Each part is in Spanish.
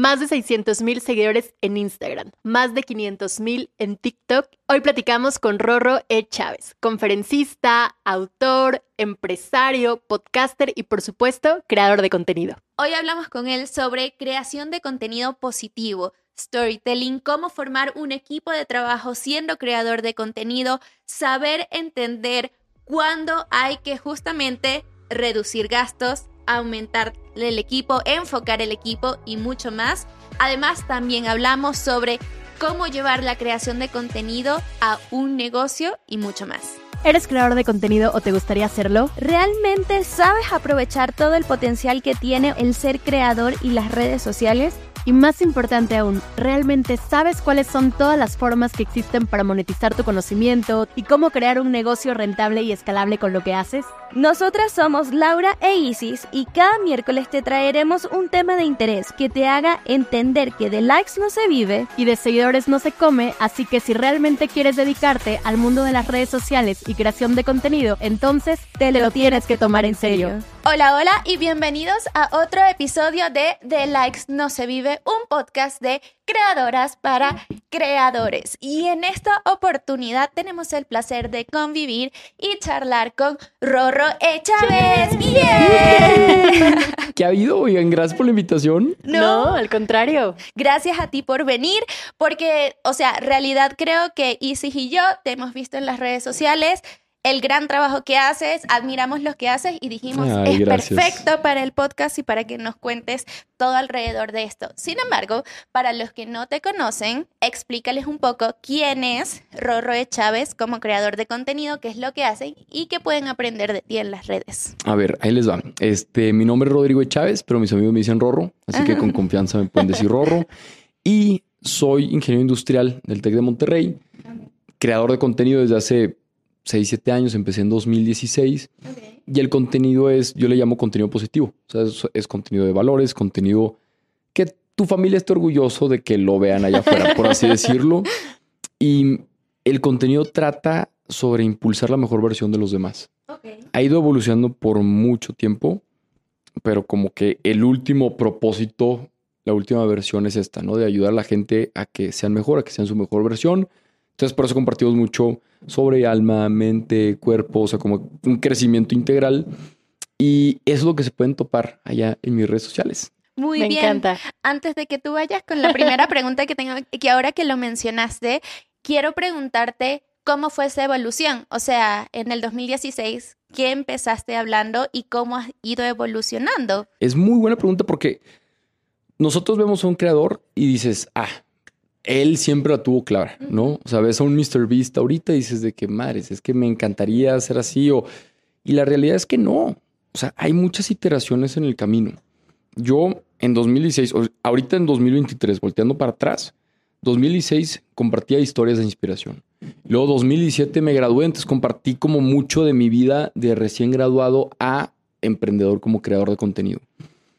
más de 600 mil seguidores en Instagram, más de 500 mil en TikTok. Hoy platicamos con Rorro E. Chávez, conferencista, autor, empresario, podcaster y por supuesto creador de contenido. Hoy hablamos con él sobre creación de contenido positivo, storytelling, cómo formar un equipo de trabajo siendo creador de contenido, saber entender cuándo hay que justamente reducir gastos, aumentar el equipo, enfocar el equipo y mucho más. Además, también hablamos sobre cómo llevar la creación de contenido a un negocio y mucho más. ¿Eres creador de contenido o te gustaría hacerlo? ¿Realmente sabes aprovechar todo el potencial que tiene el ser creador y las redes sociales? Y más importante aún, ¿realmente sabes cuáles son todas las formas que existen para monetizar tu conocimiento y cómo crear un negocio rentable y escalable con lo que haces? Nosotras somos Laura e Isis y cada miércoles te traeremos un tema de interés que te haga entender que de likes no se vive y de seguidores no se come, así que si realmente quieres dedicarte al mundo de las redes sociales y creación de contenido, entonces te lo tienes que tomar en serio. Hola, hola y bienvenidos a otro episodio de De Likes No Se Vive, un podcast de creadoras para creadores. Y en esta oportunidad tenemos el placer de convivir y charlar con Rorro E. Chávez. ¡Bien! ¿Qué ha habido? Oigan, gracias por la invitación. No, al contrario. Gracias a ti por venir, porque, o sea, realidad creo que Isis y yo te hemos visto en las redes sociales el gran trabajo que haces, admiramos lo que haces y dijimos, es perfecto para el podcast y para que nos cuentes todo alrededor de esto. Sin embargo, para los que no te conocen, explícales un poco quién es Rorro de Chávez como creador de contenido, qué es lo que hacen y qué pueden aprender de ti en las redes. A ver, ahí les va. Este, mi nombre es Rodrigo de Chávez, pero mis amigos me dicen Rorro, así que con confianza me pueden decir Rorro. Y soy ingeniero industrial del TEC de Monterrey, creador de contenido desde hace 6, 7 años, empecé en 2016. Y el contenido es, yo le llamo contenido positivo. O sea, es, contenido de valores, contenido que tu familia esté orgulloso de que lo vean allá afuera, por así decirlo. Y el contenido trata sobre impulsar la mejor versión de los demás. Ha ido evolucionando por mucho tiempo, pero como que el último propósito, la última versión es esta, ¿no? De ayudar a la gente a que sean mejor, a que sean su mejor versión. Entonces, por eso compartimos mucho sobre alma, mente, cuerpo, o sea, como un crecimiento integral. Y eso es lo que se pueden topar allá en mis redes sociales. Muy bien. Encanta. Antes de que tú vayas con la primera pregunta que tengo, que ahora que lo mencionaste, quiero preguntarte cómo fue esa evolución. O sea, en el 2016, ¿qué empezaste hablando y cómo has ido evolucionando? Es muy buena pregunta porque nosotros vemos a un creador y dices, ah, él siempre la tuvo clara, ¿no? O sea, ves a un Mr. Beast ahorita y dices de que madres, es que me encantaría ser así o... Y la realidad es que no. O sea, hay muchas iteraciones en el camino. Yo en 2016, ahorita en 2023, volteando para atrás, 2016 compartía historias de inspiración. Luego 2017 me gradué, entonces compartí como mucho de mi vida de recién graduado a emprendedor como creador de contenido.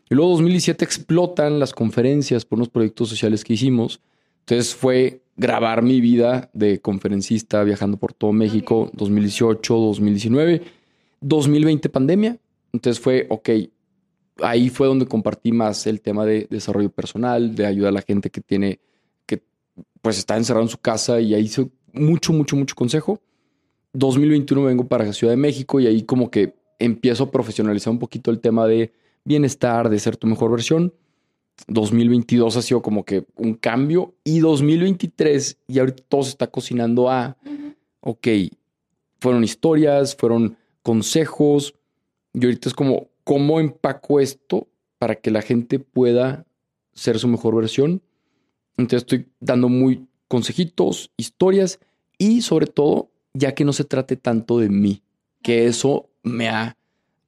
Y luego 2017 explotan las conferencias por unos proyectos sociales que hicimos entonces fue grabar mi vida de conferencista viajando por todo México, 2018, 2019, 2020 pandemia. Entonces fue, ok, ahí fue donde compartí más el tema de desarrollo personal, de ayudar a la gente que tiene, que pues está encerrado en su casa y ahí hice mucho, mucho, mucho consejo. 2021 vengo para Ciudad de México y ahí como que empiezo a profesionalizar un poquito el tema de bienestar, de ser tu mejor versión. 2022 ha sido como que un cambio y 2023 y ahorita todo se está cocinando a, ok, fueron historias, fueron consejos y ahorita es como, ¿cómo empaco esto para que la gente pueda ser su mejor versión? Entonces estoy dando muy consejitos, historias y sobre todo, ya que no se trate tanto de mí, que eso me ha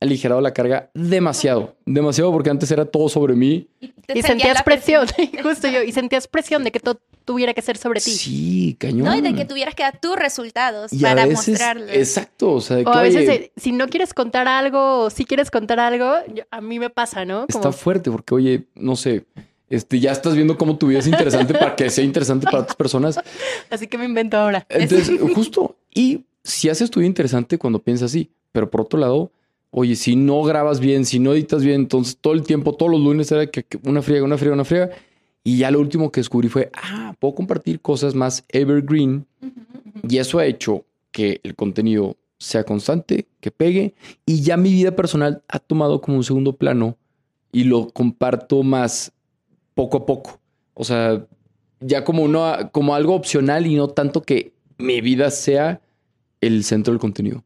aligerado la carga demasiado, demasiado porque antes era todo sobre mí. Y, sentías presión, justo yo, y sentías presión de que todo tuviera que ser sobre ti. Sí, cañón. No, y de que tuvieras que dar tus resultados para mostrarles. Exacto, o sea, a veces eh, si no quieres contar algo o si quieres contar algo, a mí me pasa, ¿no? Está fuerte porque, oye, no sé, este, ya estás viendo cómo tu vida es interesante para que sea interesante para otras personas. Así que me invento ahora. Entonces, justo, y si haces tu vida interesante cuando piensas así, pero por otro lado, Oye, si no grabas bien, si no editas bien, entonces todo el tiempo, todos los lunes era que una friega, una friega, una friega. Y ya lo último que descubrí fue, ah, puedo compartir cosas más evergreen. Y eso ha hecho que el contenido sea constante, que pegue. Y ya mi vida personal ha tomado como un segundo plano y lo comparto más poco a poco. O sea, ya como, uno, como algo opcional y no tanto que mi vida sea el centro del contenido.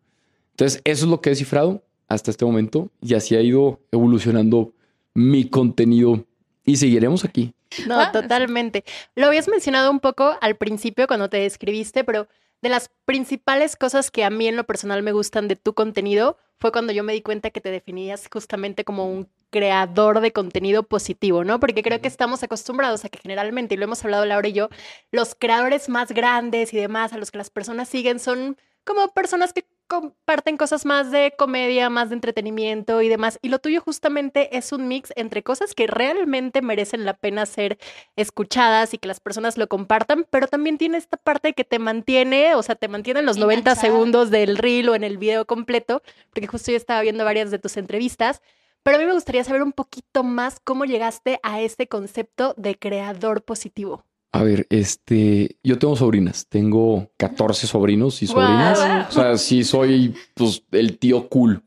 Entonces, eso es lo que he descifrado hasta este momento y así ha ido evolucionando mi contenido y seguiremos aquí. No, totalmente. Lo habías mencionado un poco al principio cuando te describiste, pero de las principales cosas que a mí en lo personal me gustan de tu contenido fue cuando yo me di cuenta que te definías justamente como un creador de contenido positivo, ¿no? Porque creo que estamos acostumbrados a que generalmente, y lo hemos hablado Laura y yo, los creadores más grandes y demás a los que las personas siguen son como personas que comparten cosas más de comedia, más de entretenimiento y demás. Y lo tuyo justamente es un mix entre cosas que realmente merecen la pena ser escuchadas y que las personas lo compartan, pero también tiene esta parte que te mantiene, o sea, te mantiene en los 90 segundos del reel o en el video completo, porque justo yo estaba viendo varias de tus entrevistas. Pero a mí me gustaría saber un poquito más cómo llegaste a este concepto de creador positivo. A ver, este, yo tengo sobrinas, tengo 14 sobrinos y sobrinas. O sea, sí soy pues el tío cool.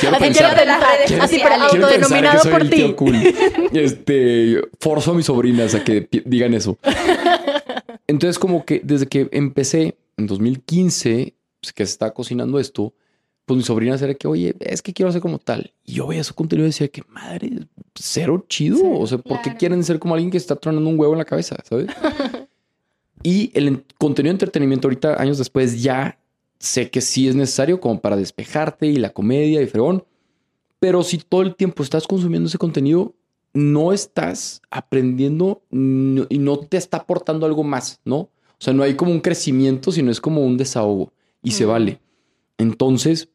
Quiero, pensar, así pero autodenominado por ti. Tío cool. Este, forzo a mis sobrinas a que digan eso. Entonces, como que desde que empecé en 2015, pues, que se está cocinando esto, pues mi sobrina era que, oye, es que quiero ser como tal. Y yo veía su contenido y decía que, madre, cero chido. o sea, ¿por qué quieren ser como alguien que está tronando un huevo en la cabeza? ¿Sabes? y el contenido de entretenimiento ahorita, años después, ya sé que sí es necesario como para despejarte y la comedia y fregón. Pero si todo el tiempo estás consumiendo ese contenido, no estás aprendiendo y no te está aportando algo más, ¿no? O sea, no hay como un crecimiento, sino es como un desahogo y se vale. Entonces,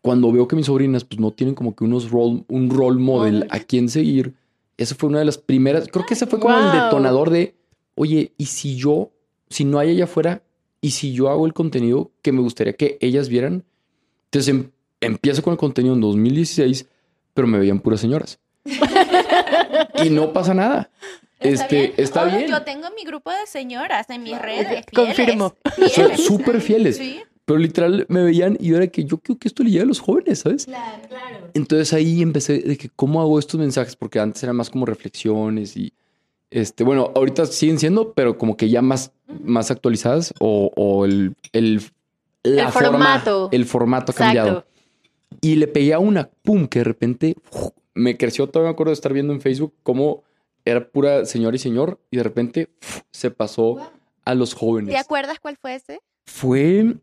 cuando veo que mis sobrinas pues no tienen como que unos role, un role model a quien seguir, esa fue una de las primeras, creo que ese fue como el detonador de, oye, ¿y si yo, si no hay allá afuera, y si yo hago el contenido que me gustaría que ellas vieran? Entonces em, empiezo con el contenido en 2016, pero me veían puras señoras. y no pasa nada. este, está bien. Yo tengo mi grupo de señoras en mis redes. Confirmo. Son súper fieles. ¿Sí? Pero literal me veían y yo era que yo creo que esto le llega a los jóvenes, ¿sabes? Claro, claro. Entonces ahí empecé de que cómo hago estos mensajes, porque antes eran más como reflexiones y este, bueno, ahorita siguen siendo, pero como que ya más, más actualizadas o, el, el, el formato. El formato ha cambiado. Y le pegué a una, pum, que de repente me creció. Todavía me acuerdo de estar viendo en Facebook cómo era pura señor y señor y de repente se pasó a los jóvenes. ¿Te acuerdas cuál fue ese? Fue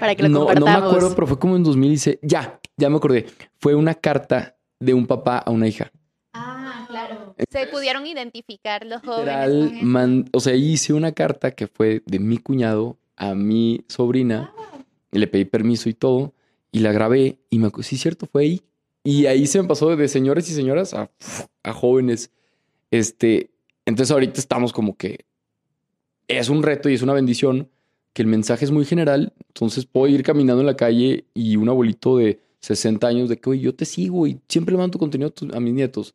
para que lo no, No me acuerdo, pero fue como en 2016. Ya, ya me acordé. Fue una carta de un papá a una hija. Ah, claro. Se pudieron identificar los jóvenes. o sea, hice una carta que fue de mi cuñado a mi sobrina. Le pedí permiso y todo. Y la grabé. Y me sí, cierto, fue ahí. Y ahí se me pasó de señores y señoras a, a jóvenes. Este, entonces ahorita estamos como que es un reto y es una bendición que el mensaje es muy general, entonces puedo ir caminando en la calle y un abuelito de 60 años de que, oye, yo te sigo y siempre le mando contenido a mis nietos.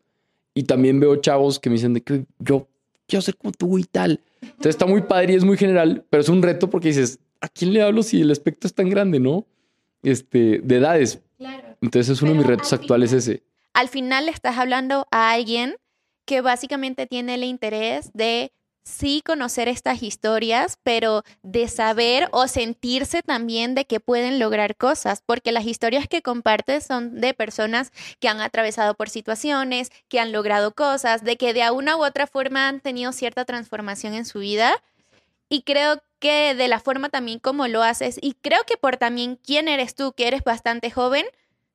Y también veo chavos que me dicen de que yo quiero ser como tú y tal. Entonces está muy padre y es muy general, pero es un reto porque dices, ¿a quién le hablo si el espectro es tan grande, no? Este, de edades. Claro. Entonces es uno de mis retos actuales ese. Al final le estás hablando a alguien que básicamente tiene el interés de sí conocer estas historias, pero de saber o sentirse también de que pueden lograr cosas, porque las historias que compartes son de personas que han atravesado por situaciones, que han logrado cosas, de que de una u otra forma han tenido cierta transformación en su vida. Y creo que de la forma también como lo haces, y creo que por también quién eres tú, que eres bastante joven,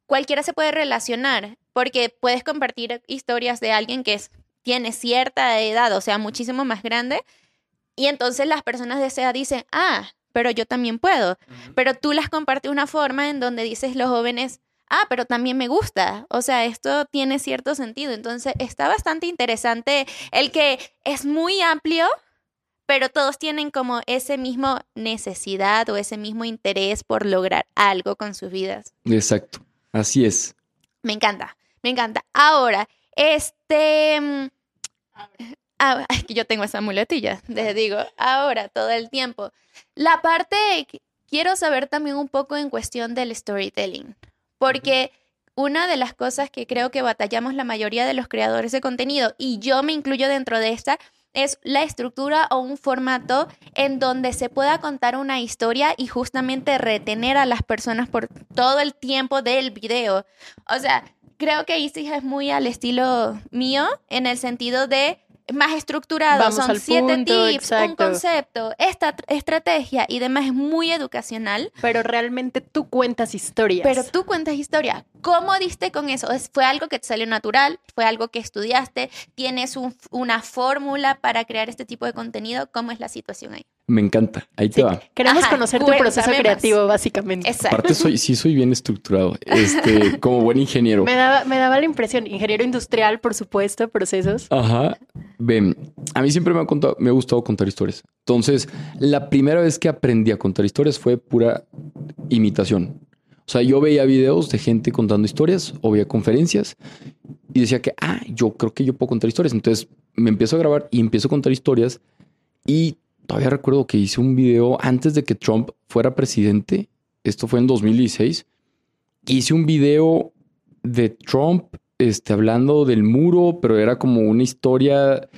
cualquiera se puede relacionar, porque puedes compartir historias de alguien que es tiene cierta edad, o sea, muchísimo más grande, y entonces las personas de esa edad dicen, ah, pero yo también puedo. Pero tú las compartes una forma en donde dices los jóvenes, ah, pero también me gusta. O sea, esto tiene cierto sentido. Entonces, está bastante interesante el que es muy amplio, pero todos tienen como ese mismo necesidad o ese mismo interés por lograr algo con sus vidas. Exacto, así es. Me encanta, me encanta. Ahora, este, mm, Ah, es que yo tengo esa muletilla, les digo, ahora, todo el tiempo. La parte, quiero saber también un poco en cuestión del storytelling, porque una de las cosas que creo que batallamos la mayoría de los creadores de contenido, y yo me incluyo dentro de esta, es la estructura o un formato en donde se pueda contar una historia y justamente retener a las personas por todo el tiempo del video. O sea, creo que Isis es muy al estilo mío en el sentido de más estructurado, son siete tips, un concepto, esta estrategia y demás es muy educacional. Pero realmente tú cuentas historias. Pero tú cuentas historia. ¿Cómo diste con eso? ¿Fue algo que te salió natural? ¿Fue algo que estudiaste? ¿Tienes una fórmula para crear este tipo de contenido? ¿Cómo es la situación ahí? Me encanta. Ahí te va. Queremos conocer tu proceso creativo, básicamente. Exacto. Aparte, soy, sí soy bien estructurado. Este, como buen ingeniero. Me daba, me daba la impresión, ingeniero industrial, por supuesto, procesos. Ajá. Ven, a mí siempre me ha, contado, me ha gustado contar historias. Entonces, la primera vez que aprendí a contar historias fue pura imitación. O sea, yo veía videos de gente contando historias o veía conferencias y decía que, ah, yo creo que yo puedo contar historias. Entonces me empiezo a grabar y empiezo a contar historias y todavía recuerdo que hice un video antes de que Trump fuera presidente. Esto fue en 2016. Hice un video de Trump este, hablando del muro, pero era como una historia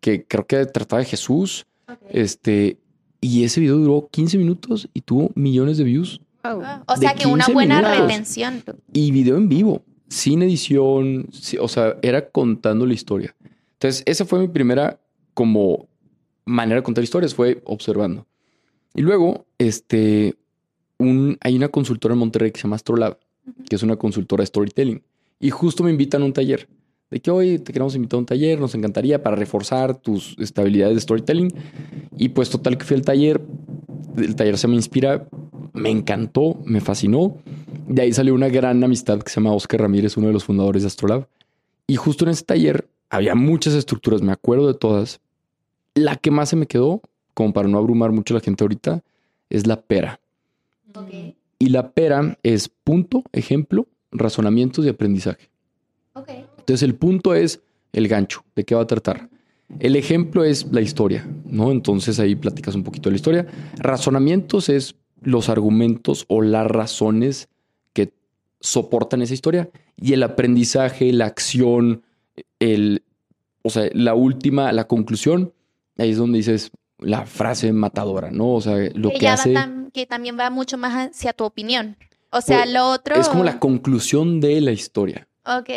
que creo que trataba de Jesús. Este, y ese video duró 15 minutos y tuvo millones de views. O sea que una buena retención. Y video en vivo, sin edición, o sea, era contando la historia. Entonces, esa fue mi primera como manera de contar historias fue observando. Y luego, este, un, hay una consultora en Monterrey que se llama Astrolab, que es una consultora de storytelling. Y justo me invitan a un taller. De que hoy te queremos invitar a un taller, nos encantaría para reforzar tus estabilidades de storytelling. Y pues total que fui al taller. El taller se me inspira, me encantó, me fascinó. De ahí salió una gran amistad que se llama Oscar Ramírez, uno de los fundadores de Astrolab. Y justo en ese taller había muchas estructuras, me acuerdo de todas, la que más se me quedó, como para no abrumar mucho a la gente ahorita, es la pera. Y la pera es punto, ejemplo, razonamientos y aprendizaje. Entonces el punto es el gancho, de qué va a tratar. El ejemplo es la historia, ¿no? Entonces ahí platicas un poquito de la historia. Razonamientos es los argumentos o las razones que soportan esa historia. Y el aprendizaje, la acción, el, o sea, la última, la conclusión ahí es donde dices la frase matadora, ¿no? O sea, lo que, hace... que también va mucho más hacia tu opinión. O sea, pues, lo otro... Es como la conclusión de la historia. Ok.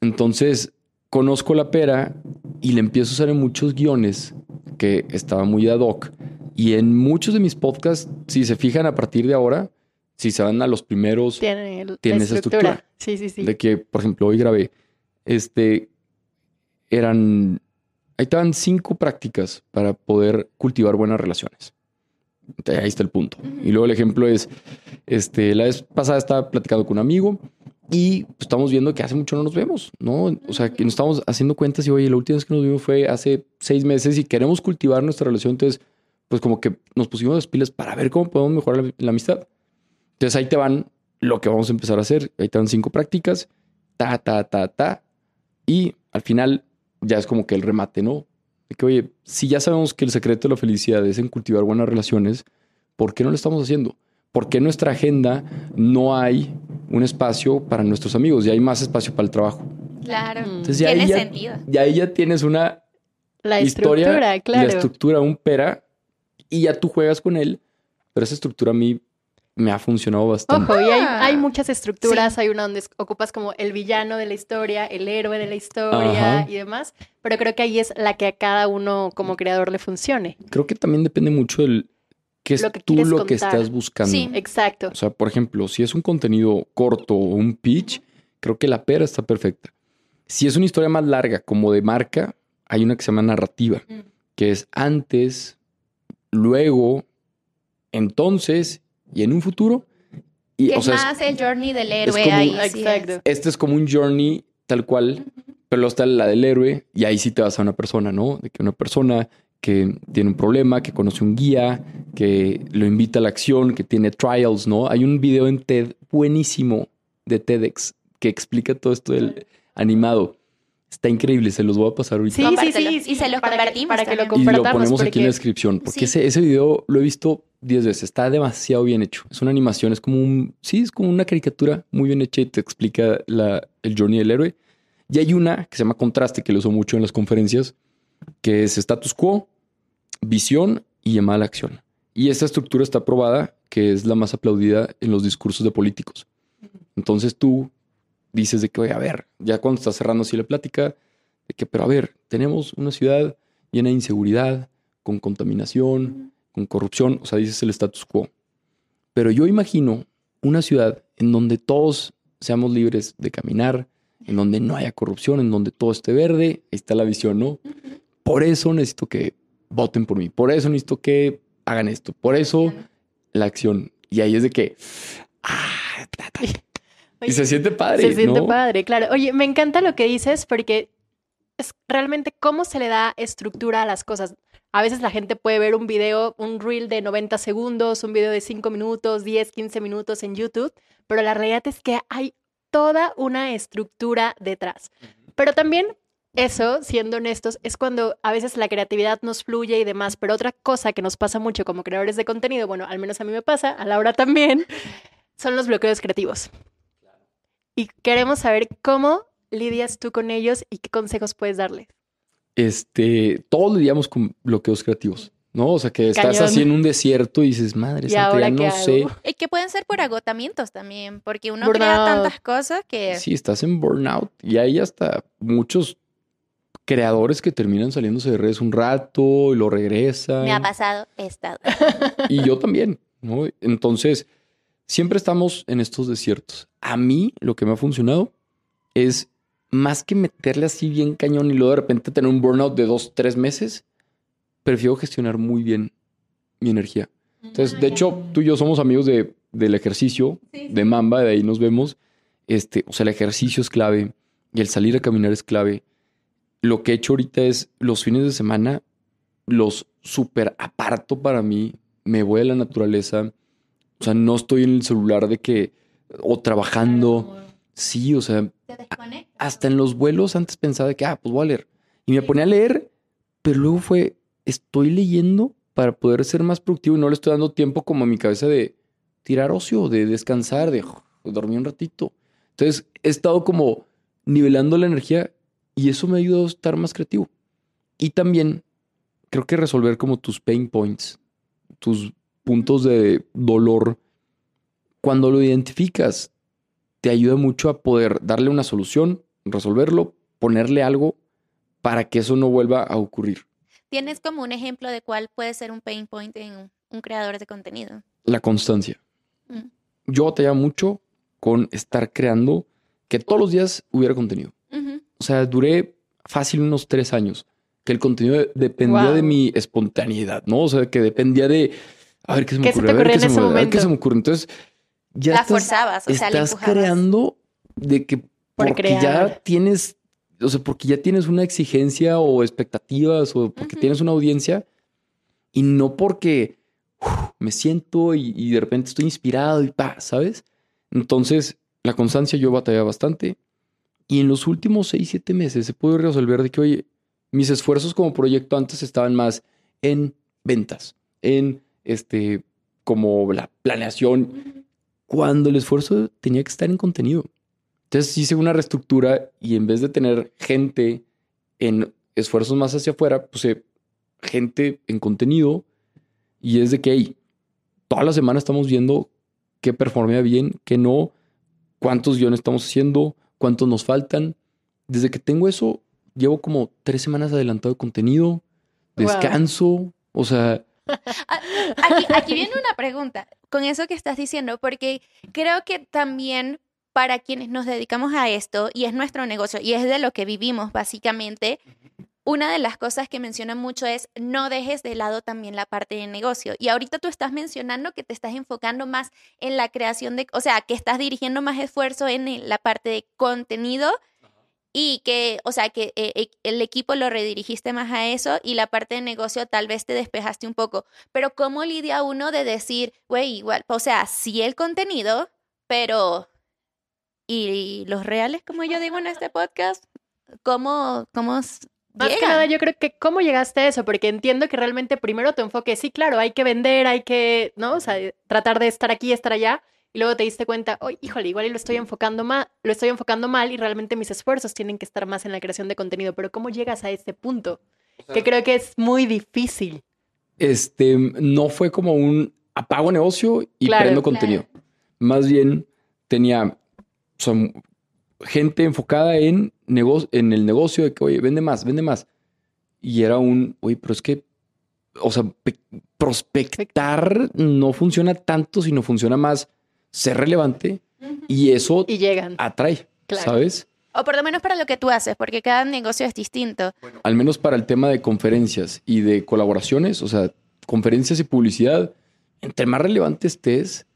Entonces, conozco la pera y le empiezo a usar en muchos guiones que estaba muy ad hoc. Y en muchos de mis podcasts, si se fijan a partir de ahora, si se van a los primeros, tienen, esa estructura. Sí, sí, sí. De que, por ejemplo, hoy grabé, este, eran Ahí estaban cinco prácticas para poder cultivar buenas relaciones. Ahí está el punto. Y luego el ejemplo es, este, la vez pasada estaba platicando con un amigo y pues, estamos viendo que hace mucho no nos vemos, ¿no? O sea, que nos estamos haciendo cuentas y, oye, la última vez que nos vimos fue hace seis meses y queremos cultivar nuestra relación. Entonces, pues como que nos pusimos las pilas para ver cómo podemos mejorar la, la amistad. Entonces ahí te van lo que vamos a empezar a hacer. Ahí te van cinco prácticas, ta, ta, ta, ta. Y al final ya es como que el remate, ¿no? De que, oye, si ya sabemos que el secreto de la felicidad es en cultivar buenas relaciones, ¿por qué no lo estamos haciendo? ¿Por qué en nuestra agenda no hay un espacio para nuestros amigos? Ya hay más espacio para el trabajo. Claro. Entonces, ya Tiene sentido. Ya ahí ya tienes una la historia, estructura, claro. la estructura, un pera, y ya tú juegas con él, pero esa estructura a mí me ha funcionado bastante. Ojo, y hay, muchas estructuras, hay una donde ocupas como el villano de la historia, el héroe de la historia y demás, pero creo que ahí es la que a cada uno como creador le funcione. Creo que también depende mucho del qué es tú lo que estás buscando. Sí, exacto. O sea, por ejemplo, si es un contenido corto o un pitch, creo que la pera está perfecta. Si es una historia más larga, como de marca, hay una que se llama narrativa, mm. que es antes, luego, entonces y en un futuro. Y, o sea, más el journey del héroe ahí. Exacto. Este es como un journey tal cual, pero luego está la del héroe y ahí sí te vas a una persona, ¿no? De que una persona que tiene un problema, que conoce un guía, que lo invita a la acción, que tiene trials, ¿no? Hay un video en TED buenísimo de TEDx que explica todo esto del animado. Está increíble, se los voy a pasar ahorita. Sí, sí, sí, Y se los para convertimos. para que lo Y lo ponemos aquí en la descripción, porque ese, ese video lo he visto 10 veces. Está demasiado bien hecho. Es una animación, es como un. Sí, es como una caricatura muy bien hecha y te explica la, el journey del héroe. Y hay una que se llama Contraste, que lo uso mucho en las conferencias, que es status quo, visión y llamada a la acción. Y esta estructura está probada, que es la más aplaudida en los discursos de políticos. Entonces tú dices de que, oye, a ver, ya cuando estás cerrando así la plática, de que, pero a ver, tenemos una ciudad llena de inseguridad, con contaminación, con corrupción, o sea, dices el status quo. Pero yo imagino una ciudad en donde todos seamos libres de caminar, en donde no haya corrupción, en donde todo esté verde, ahí está la visión, ¿no? Por eso necesito que voten por mí, por eso necesito que hagan esto, por eso la acción. Y ahí es de que... Ah, y se siente padre. Se siente padre, claro. Oye, me encanta lo que dices porque es realmente cómo se le da estructura a las cosas. A veces la gente puede ver un video, un reel de 90 segundos, un video de 5 minutos, 10, 15 minutos en YouTube, pero la realidad es que hay toda una estructura detrás. Pero también eso, siendo honestos, es cuando a veces la creatividad nos fluye y demás, pero otra cosa que nos pasa mucho como creadores de contenido, bueno, al menos a mí me pasa, a Laura también, son los bloqueos creativos. Y queremos saber cómo lidias tú con ellos y qué consejos puedes darles. Este, todos lidiamos con bloqueos creativos. ¿no? O sea, que estás así en un desierto y dices, madre, ya no sé. Y que pueden ser por agotamientos también, porque uno crea tantas cosas que... Sí, estás en burnout y hay hasta muchos creadores que terminan saliéndose de redes un rato y lo regresan. Me ha pasado, he estado. Y yo también, ¿no? Entonces, siempre estamos en estos desiertos. A mí lo que me ha funcionado es más que meterle así bien cañón y luego de repente tener un burnout de dos, tres meses, prefiero gestionar muy bien mi energía. Entonces, de hecho, tú y yo somos amigos de, del ejercicio, de Mamba, de ahí nos vemos. Este, o sea, el ejercicio es clave y el salir a caminar es clave. Lo que he hecho ahorita es los fines de semana los super aparto para mí. Me voy a la naturaleza. O sea, no estoy en el celular de que o trabajando. Sí, o sea, hasta en los vuelos antes pensaba de que, ah, pues voy a leer. Y me ponía a leer, pero luego fue, estoy leyendo para poder ser más productivo y no le estoy dando tiempo como a mi cabeza de tirar ocio, de descansar, de dormir un ratito. Entonces he estado como nivelando la energía y eso me ha ayudado a estar más creativo. Y también creo que resolver como tus pain points, tus puntos de dolor, cuando lo identificas, te ayuda mucho a poder darle una solución, resolverlo, ponerle algo para que eso no vuelva a ocurrir. ¿Tienes como un ejemplo de cuál puede ser un pain point en un creador de contenido? La constancia. Mm. Yo batallaba mucho con estar creando que todos los días hubiera contenido. O sea, duré fácil unos tres años, que el contenido dependía de mi espontaneidad, ¿no? O sea, que dependía de, a ver qué se me ocurre, a ver qué se, me, qué se me ocurre. Entonces, ya la estás, forzabas, o sea, estás creando de que porque ya tienes o sea, porque ya tienes una exigencia o expectativas o porque tienes una audiencia y no porque me siento y, de repente estoy inspirado y pa, ¿sabes? Entonces, la constancia yo batallaba bastante y en los últimos seis, siete meses se pudo resolver de que, oye, mis esfuerzos como proyecto antes estaban más en ventas, en este, como la planeación, cuando el esfuerzo tenía que estar en contenido. Entonces hice una reestructura y en vez de tener gente en esfuerzos más hacia afuera, puse gente en contenido y es de que, hey, toda la semana estamos viendo qué performea bien, qué no, cuántos guiones estamos haciendo, cuántos nos faltan. Desde que tengo eso, llevo como tres semanas adelantado de contenido, descanso, o sea... Aquí, aquí viene una pregunta con eso que estás diciendo, porque creo que también para quienes nos dedicamos a esto y es nuestro negocio y es de lo que vivimos básicamente, una de las cosas que mencionan mucho es no dejes de lado también la parte de negocio. Y ahorita tú estás mencionando que te estás enfocando más en la creación de, o sea, que estás dirigiendo más esfuerzo en la parte de contenido y que, o sea, que eh, eh, el equipo lo redirigiste más a eso y la parte de negocio tal vez te despejaste un poco. Pero ¿cómo lidia uno de decir, güey, igual, o sea, sí el contenido, pero y los reales, como yo digo en este podcast, cómo, cómo más que nada, yo creo que cómo llegaste a eso, porque entiendo que realmente primero tu enfoque, sí, claro, hay que vender, hay que, ¿no? O sea, tratar de estar aquí, estar allá, y luego te diste cuenta, oh, híjole, igual lo estoy enfocando mal, lo estoy enfocando mal y realmente mis esfuerzos tienen que estar más en la creación de contenido, pero ¿cómo llegas a este punto? que creo que es muy difícil. Este, no fue como un apago negocio y prendo contenido. Más bien tenía son, gente enfocada en, negocio, en el negocio de que, oye, vende más, vende más. Y era un, oye, pero es que, o sea, prospectar no funciona tanto, sino funciona más ser relevante y eso y llegan. atrae, ¿sabes? O por lo menos para lo que tú haces, porque cada negocio es distinto. al menos para el tema de conferencias y de colaboraciones, o sea, conferencias y publicidad, entre más relevante estés,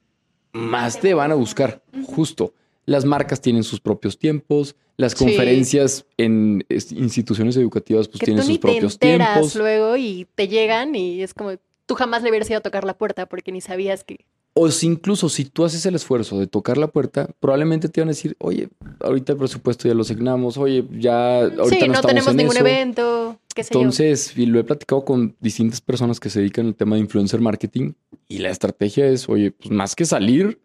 más te van a buscar, justo. Las marcas tienen sus propios tiempos, las conferencias en instituciones educativas pues tienen sus propios te tiempos. luego y te llegan y es como tú jamás le hubieras ido a tocar la puerta porque ni sabías que o si incluso si tú haces el esfuerzo de tocar la puerta, probablemente te van a decir, oye, ahorita el presupuesto ya lo asignamos, oye, ya ahorita sí, no, tenemos ningún evento. Qué sé Entonces, y lo he platicado con distintas personas que se dedican al tema de influencer marketing y la estrategia es, oye, pues más que salir,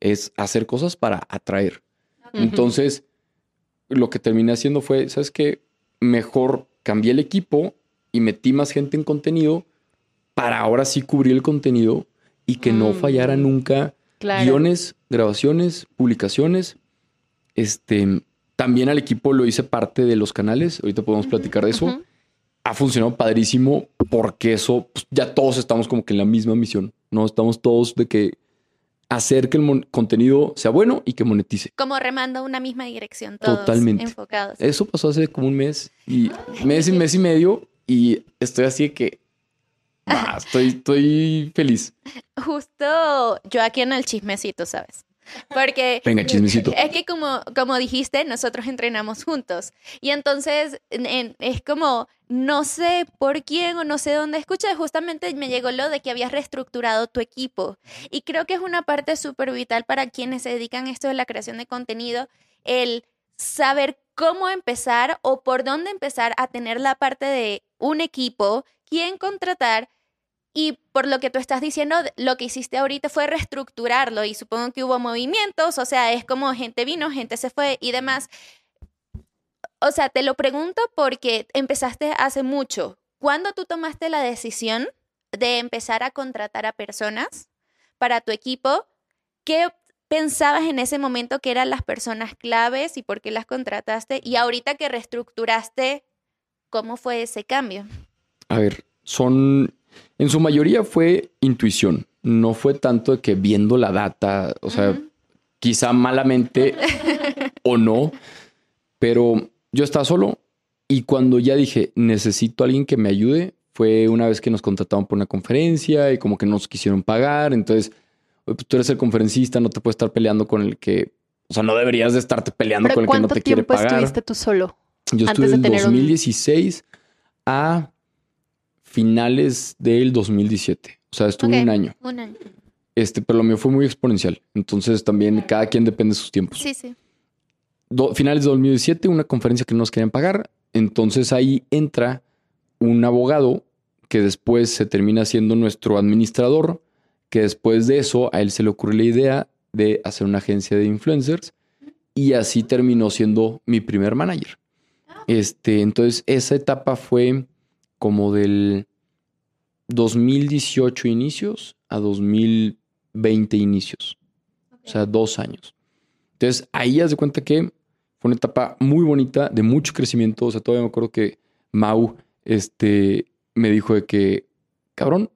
es hacer cosas para atraer. Entonces, lo que terminé haciendo fue, ¿sabes qué? Mejor cambié el equipo y metí más gente en contenido para ahora sí cubrir el contenido y que no fallara mm. nunca guiones, grabaciones, publicaciones. Este, también al equipo lo hice parte de los canales. Ahorita podemos platicar de eso. Ha funcionado padrísimo porque eso pues, ya todos estamos como que en la misma misión. No estamos todos de que hacer que el contenido sea bueno y que monetice. Como remando una misma dirección, todos Totalmente. enfocados. Eso pasó hace como un mes y mes y mes y medio y estoy así de que ah, estoy, estoy feliz. Justo yo aquí en el chismecito, ¿sabes? Porque Venga, chismecito. es que como, como dijiste, nosotros entrenamos juntos. Y entonces es como, no sé por quién o no sé dónde escuché, justamente me llegó lo de que habías reestructurado tu equipo. Y creo que es una parte súper vital para quienes se dedican a esto de la creación de contenido, el saber cómo empezar o por dónde empezar a tener la parte de un equipo, quién contratar y por lo que tú estás diciendo, lo que hiciste ahorita fue reestructurarlo y supongo que hubo movimientos, o sea, es como gente vino, gente se fue y demás. O sea, te lo pregunto porque empezaste hace mucho. ¿Cuándo tú tomaste la decisión de empezar a contratar a personas para tu equipo? ¿Qué pensabas en ese momento que eran las personas claves y por qué las contrataste? Y ahorita que reestructuraste, ¿cómo fue ese cambio? A ver, son en su mayoría fue intuición, no fue tanto de que viendo la data, o sea, quizá malamente o no, pero yo estaba solo y cuando ya dije, necesito a alguien que me ayude, fue una vez que nos contrataron por una conferencia y como que nos quisieron pagar, entonces pues, tú eres el conferencista, no te puedes estar peleando con el que, o sea, no deberías de estarte peleando con el que no te quiere pagar. ¿Cuánto tiempo estuviste tú solo? Yo estuve en 2016 a finales del 2017. O sea, estuve un año. Un año. Este, pero lo mío fue muy exponencial. Entonces también cada quien depende de sus tiempos. Sí, sí. finales de 2017, una conferencia que no nos querían pagar. Entonces ahí entra un abogado que después se termina siendo nuestro administrador, que después de eso a él se le ocurre la idea de hacer una agencia de influencers y así terminó siendo mi primer manager. Este, entonces esa etapa fue como del 2018 inicios a 2020 inicios. O sea, dos años. Entonces, ahí haz de cuenta que fue una etapa muy bonita, de mucho crecimiento. O sea, todavía me acuerdo que Mau este, me dijo de que, cabrón,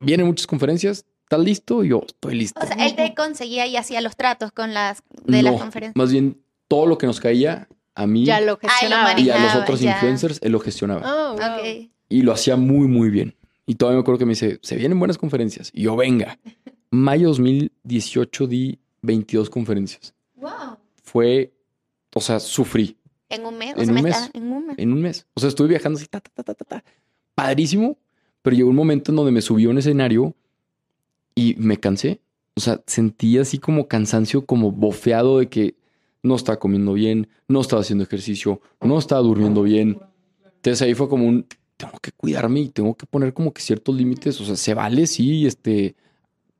vienen muchas conferencias, ¿estás listo? Y yo, estoy listo. O sea, él te conseguía y hacía los tratos con las de las conferencias. Más bien, todo lo que nos caía a mí ya lo gestionaba. y a los otros influencers él lo gestionaba. Oh, y lo hacía muy, muy bien. Y todavía me acuerdo que me dice, se vienen buenas conferencias. Y yo, venga. Mayo 2018 di 22 conferencias. Wow. Fue, o sea, sufrí. En un mes. En, un, mes, en un mes. En un mes. O sea, estuve viajando así, ta, ta, ta, ta, ta. Padrísimo. Pero llegó un momento en donde me subió un escenario y me cansé. O sea, sentí así como cansancio, como bofeado de que no estaba comiendo bien, no estaba haciendo ejercicio, no estaba durmiendo bien. Entonces ahí fue como un, tengo que cuidarme y tengo que poner como que ciertos límites. O sea, se vale, sí, este,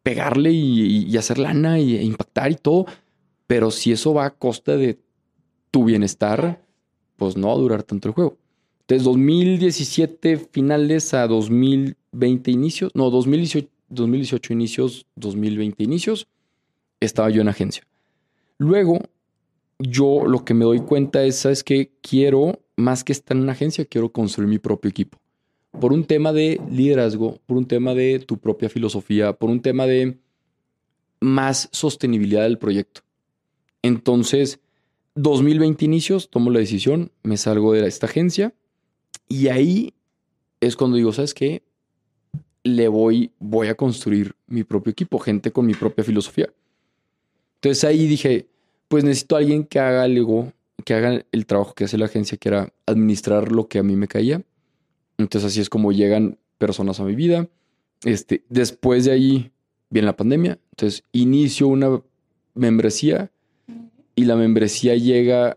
pegarle y, hacer lana y, e impactar y todo. Pero si eso va a costa de tu bienestar, pues no va a durar tanto el juego. Entonces, 2017 finales a 2020 inicios, no, 2018, 2018 inicios, 2020 inicios, estaba yo en agencia. Luego, yo lo que me doy cuenta es, ¿sabes qué? Quiero, más que estar en una agencia, quiero construir mi propio equipo. Por un tema de liderazgo, por un tema de tu propia filosofía, por un tema de más sostenibilidad del proyecto. Entonces, 2020 inicios, tomo la decisión, me salgo de esta agencia y ahí es cuando digo, ¿sabes qué? Le voy, voy a construir mi propio equipo, gente con mi propia filosofía. Entonces ahí dije, pues necesito a alguien que haga algo, que haga el trabajo que hace la agencia, que era administrar lo que a mí me caía. Entonces así es como llegan personas a mi vida. Este, después de ahí viene la pandemia. Entonces inicio una membresía y la membresía llega,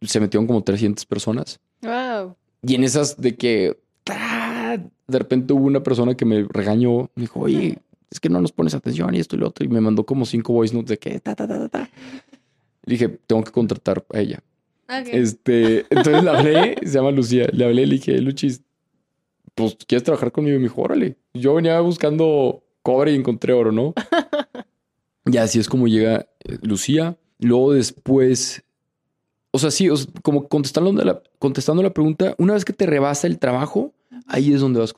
se metieron como 300 personas. Wow. Y en esas de que de repente hubo una persona que me regañó, me dijo, oye, es que no nos pones atención y esto y lo otro. Y me mandó como cinco voice notes de que ta, ta, ta, ta. Le dije, tengo que contratar a ella. Este, entonces le hablé, se llama Lucía, le hablé, le dije, Luchis, pues quieres trabajar conmigo. Y me dijo, órale. Yo venía buscando cobre y encontré oro, ¿no? y así es como llega eh, Lucía. Luego después, o sea, sí, como contestando la, contestando la pregunta, una vez que te rebasa el trabajo, ahí es donde vas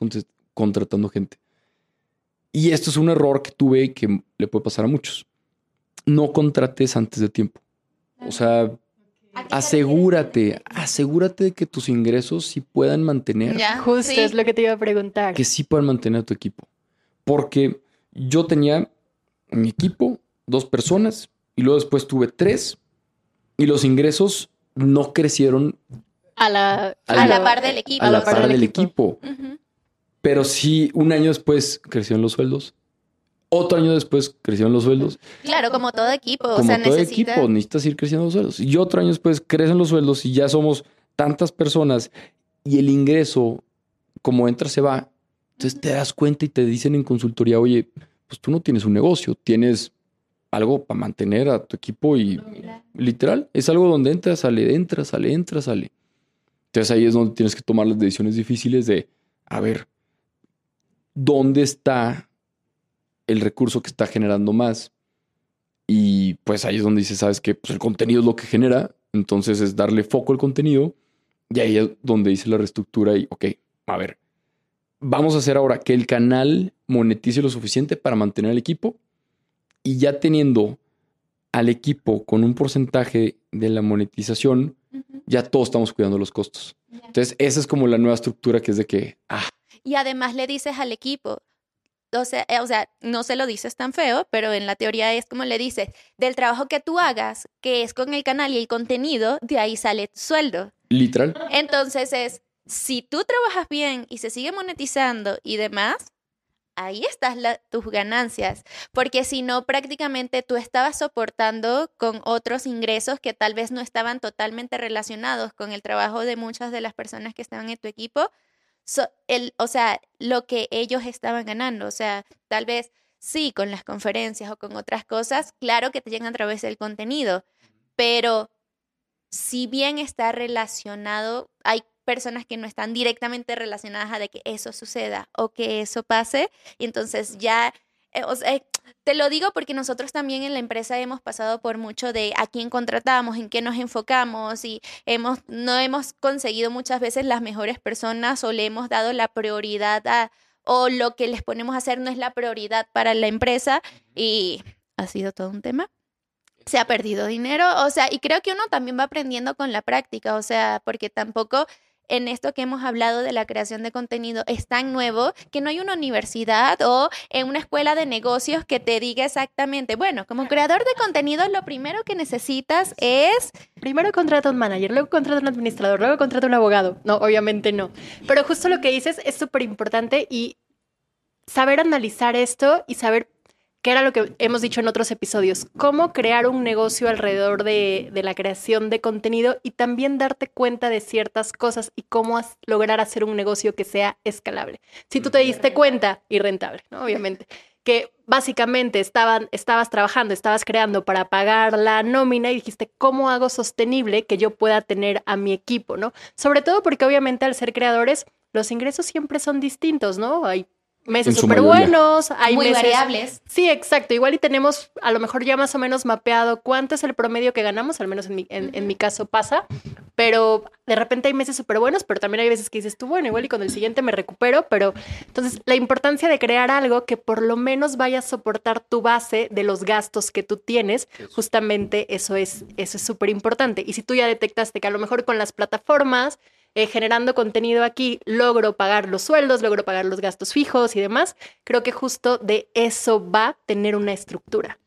contratando gente. Y esto es un error que tuve y que le puede pasar a muchos. No contrates antes de tiempo. O sea, asegúrate, asegúrate de que tus ingresos sí puedan mantener. Justo es lo que te iba a preguntar. Que sí puedan mantener a tu equipo. Porque yo tenía mi equipo, dos personas, y luego después tuve tres, y los ingresos no crecieron a la, a la, par del equipo. A la, par, del, equipo. Pero sí, un año después crecieron los sueldos. Otro año después crecieron los sueldos. Claro, como todo equipo. Como o sea, todo equipo, necesitas ir creciendo los sueldos. Y otro año después crecen los sueldos y ya somos tantas personas y el ingreso, como entra, se va. Entonces te das cuenta y te dicen en consultoría, oye, pues tú no tienes un negocio, tienes algo para mantener a tu equipo y literal, es algo donde entra, sale, entra, sale, entra, sale. Entonces ahí es donde tienes que tomar las decisiones difíciles de, a ver, ¿dónde está el recurso que está generando más? Y pues ahí es donde dices, sabes que pues el contenido es lo que genera, entonces es darle foco al contenido y ahí es donde dice la reestructura y, ok, a ver, vamos a hacer ahora que el canal monetice lo suficiente para mantener al equipo y ya teniendo al equipo con un porcentaje de la monetización, ya todos estamos cuidando los costos. Entonces, esa es como la nueva estructura que es de que, ah. Y además le dices al equipo, o sea, eh, o sea, no se lo dices tan feo, pero en la teoría es como le dices, del trabajo que tú hagas, que es con el canal y el contenido, de ahí sale tu sueldo. Literal. Entonces es, si tú trabajas bien y se sigue monetizando y demás, ahí están tus ganancias, porque si no, prácticamente tú estabas soportando con otros ingresos que tal vez no estaban totalmente relacionados con el trabajo de muchas de las personas que estaban en tu equipo, el, o sea, lo que ellos estaban ganando, o sea, tal vez sí con las conferencias o con otras cosas, claro que te llegan a través del contenido, pero si bien está relacionado, hay personas que no están directamente relacionadas a de que eso suceda o que eso pase. Y entonces ya, eh, te lo digo porque nosotros también en la empresa hemos pasado por mucho de a quién contratamos, en qué nos enfocamos y hemos, no hemos conseguido muchas veces las mejores personas o le hemos dado la prioridad a, o lo que les ponemos a hacer no es la prioridad para la empresa y ha sido todo un tema. Se ha perdido dinero, o sea, y creo que uno también va aprendiendo con la práctica, o sea, porque tampoco en esto que hemos hablado de la creación de contenido es tan nuevo que no hay una universidad o en una escuela de negocios que te diga exactamente, bueno, como creador de contenido lo primero que necesitas es... Primero contrata un manager, luego contrata un administrador, luego contrata un abogado. No, obviamente no. Pero justo lo que dices es súper importante y saber analizar esto y saber que era lo que hemos dicho en otros episodios, cómo crear un negocio alrededor de, de la creación de contenido y también darte cuenta de ciertas cosas y cómo lograr hacer un negocio que sea escalable. Si tú te diste cuenta y rentable, ¿no? obviamente que básicamente estaban, estabas trabajando, estabas creando para pagar la nómina y dijiste, ¿cómo hago sostenible que yo pueda tener a mi equipo, no? Sobre todo porque obviamente al ser creadores, los ingresos siempre son distintos, ¿no? Hay meses súper buenos, hay Muy variables. Sí, exacto. Igual y tenemos a lo mejor ya más o menos mapeado cuánto es el promedio que ganamos, al menos en mi, en, mi caso pasa, pero de repente hay meses súper buenos, pero también hay veces que dices tú, bueno, igual y con el siguiente me recupero, pero entonces la importancia de crear algo que por lo menos vaya a soportar tu base de los gastos que tú tienes, justamente eso es eso es súper importante. Y si tú ya detectaste que a lo mejor con las plataformas eh, generando contenido aquí, logro pagar los sueldos, logro pagar los gastos fijos y demás. Creo que justo de eso va a tener una estructura.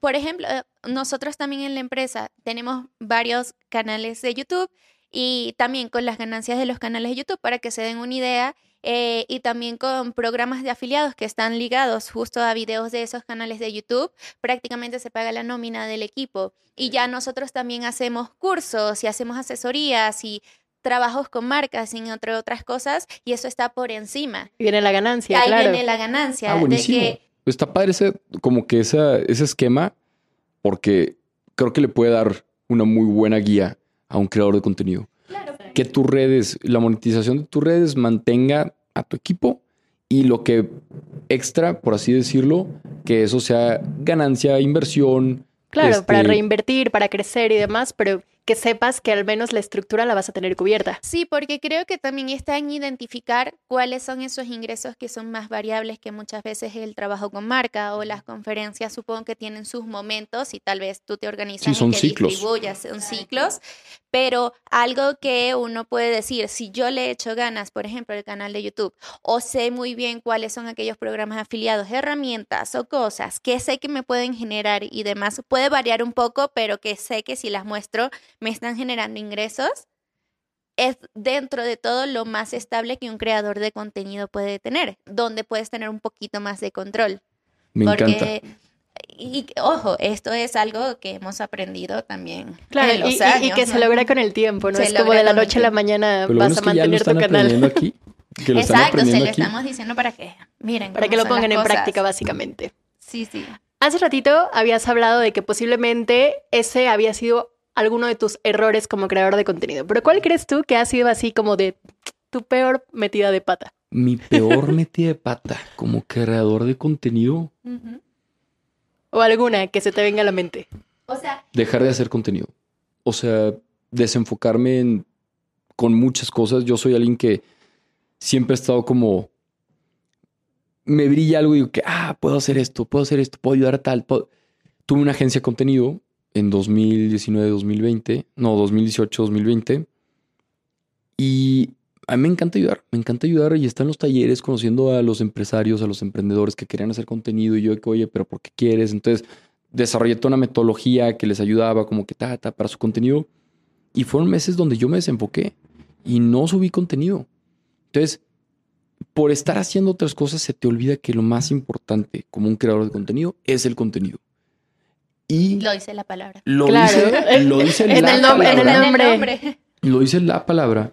Por ejemplo, eh, nosotros también en la empresa tenemos varios canales de YouTube y también con las ganancias de los canales de YouTube para que se den una idea eh, y también con programas de afiliados que están ligados justo a videos de esos canales de YouTube, prácticamente se paga la nómina del equipo. Y ya nosotros también hacemos cursos y hacemos asesorías y trabajos con marcas y entre otras cosas, y eso está por encima. Viene la ganancia, Ahí viene la ganancia. Ah, de que... Está padre ese, como que esa, ese esquema, porque creo que le puede dar una muy buena guía a un creador de contenido. Que tus redes, la monetización de tus redes mantenga a tu equipo y lo que extra, por así decirlo, que eso sea ganancia, inversión. Claro, para este reinvertir, para crecer y demás, pero que sepas que al menos la estructura la vas a tener cubierta. Sí, porque creo que también está en identificar cuáles son esos ingresos que son más variables que muchas veces el trabajo con marca o las conferencias supongo que tienen sus momentos y tal vez tú te organizas son y te ciclos. distribuyas, son ciclos, pero algo que uno puede decir, si yo le echo ganas, por ejemplo, el canal de YouTube, o sé muy bien cuáles son aquellos programas afiliados, herramientas o cosas que sé que me pueden generar y demás, puede variar un poco, pero que sé que si las muestro me están generando ingresos, es dentro de todo lo más estable que un creador de contenido puede tener, donde puedes tener un poquito más de control. Me encanta. Y ojo, esto es algo que hemos aprendido también. Claro, en los y, años, y, que se logra con el tiempo, ¿no? es como de la noche a la mañana vas a mantener tu canal. Aquí, Exacto, se lo estamos diciendo para que, miren. Para que lo pongan en práctica, básicamente. Sí, sí. Hace ratito habías hablado de que posiblemente ese había sido alguno de tus errores como creador de contenido. Pero ¿cuál crees tú que ha sido así como de tu peor metida de pata? Mi peor metida de pata como creador de contenido. O alguna que se te venga a la mente. O sea. Dejar de hacer contenido. O sea, desenfocarme en, con muchas cosas. Yo soy alguien que siempre he estado como. Me brilla algo y digo que, ah, puedo hacer esto, puedo hacer esto, puedo ayudar a tal. Tuve una agencia de contenido en 2019-2020, no, 2018-2020. Y a mí me encanta ayudar, me encanta ayudar y estar en los talleres conociendo a los empresarios, a los emprendedores que querían hacer contenido y yo que, oye, pero ¿por qué quieres? Entonces desarrollé toda una metodología que les ayudaba como que ta, ta, para su contenido. Y fueron meses donde yo me desenfoqué y no subí contenido. Entonces, por estar haciendo otras cosas, se te olvida que lo más importante como un creador de contenido es el contenido. Y lo dice la palabra. Lo dice, lo dice en, la el nombre, palabra. en el nombre. Lo dice la palabra.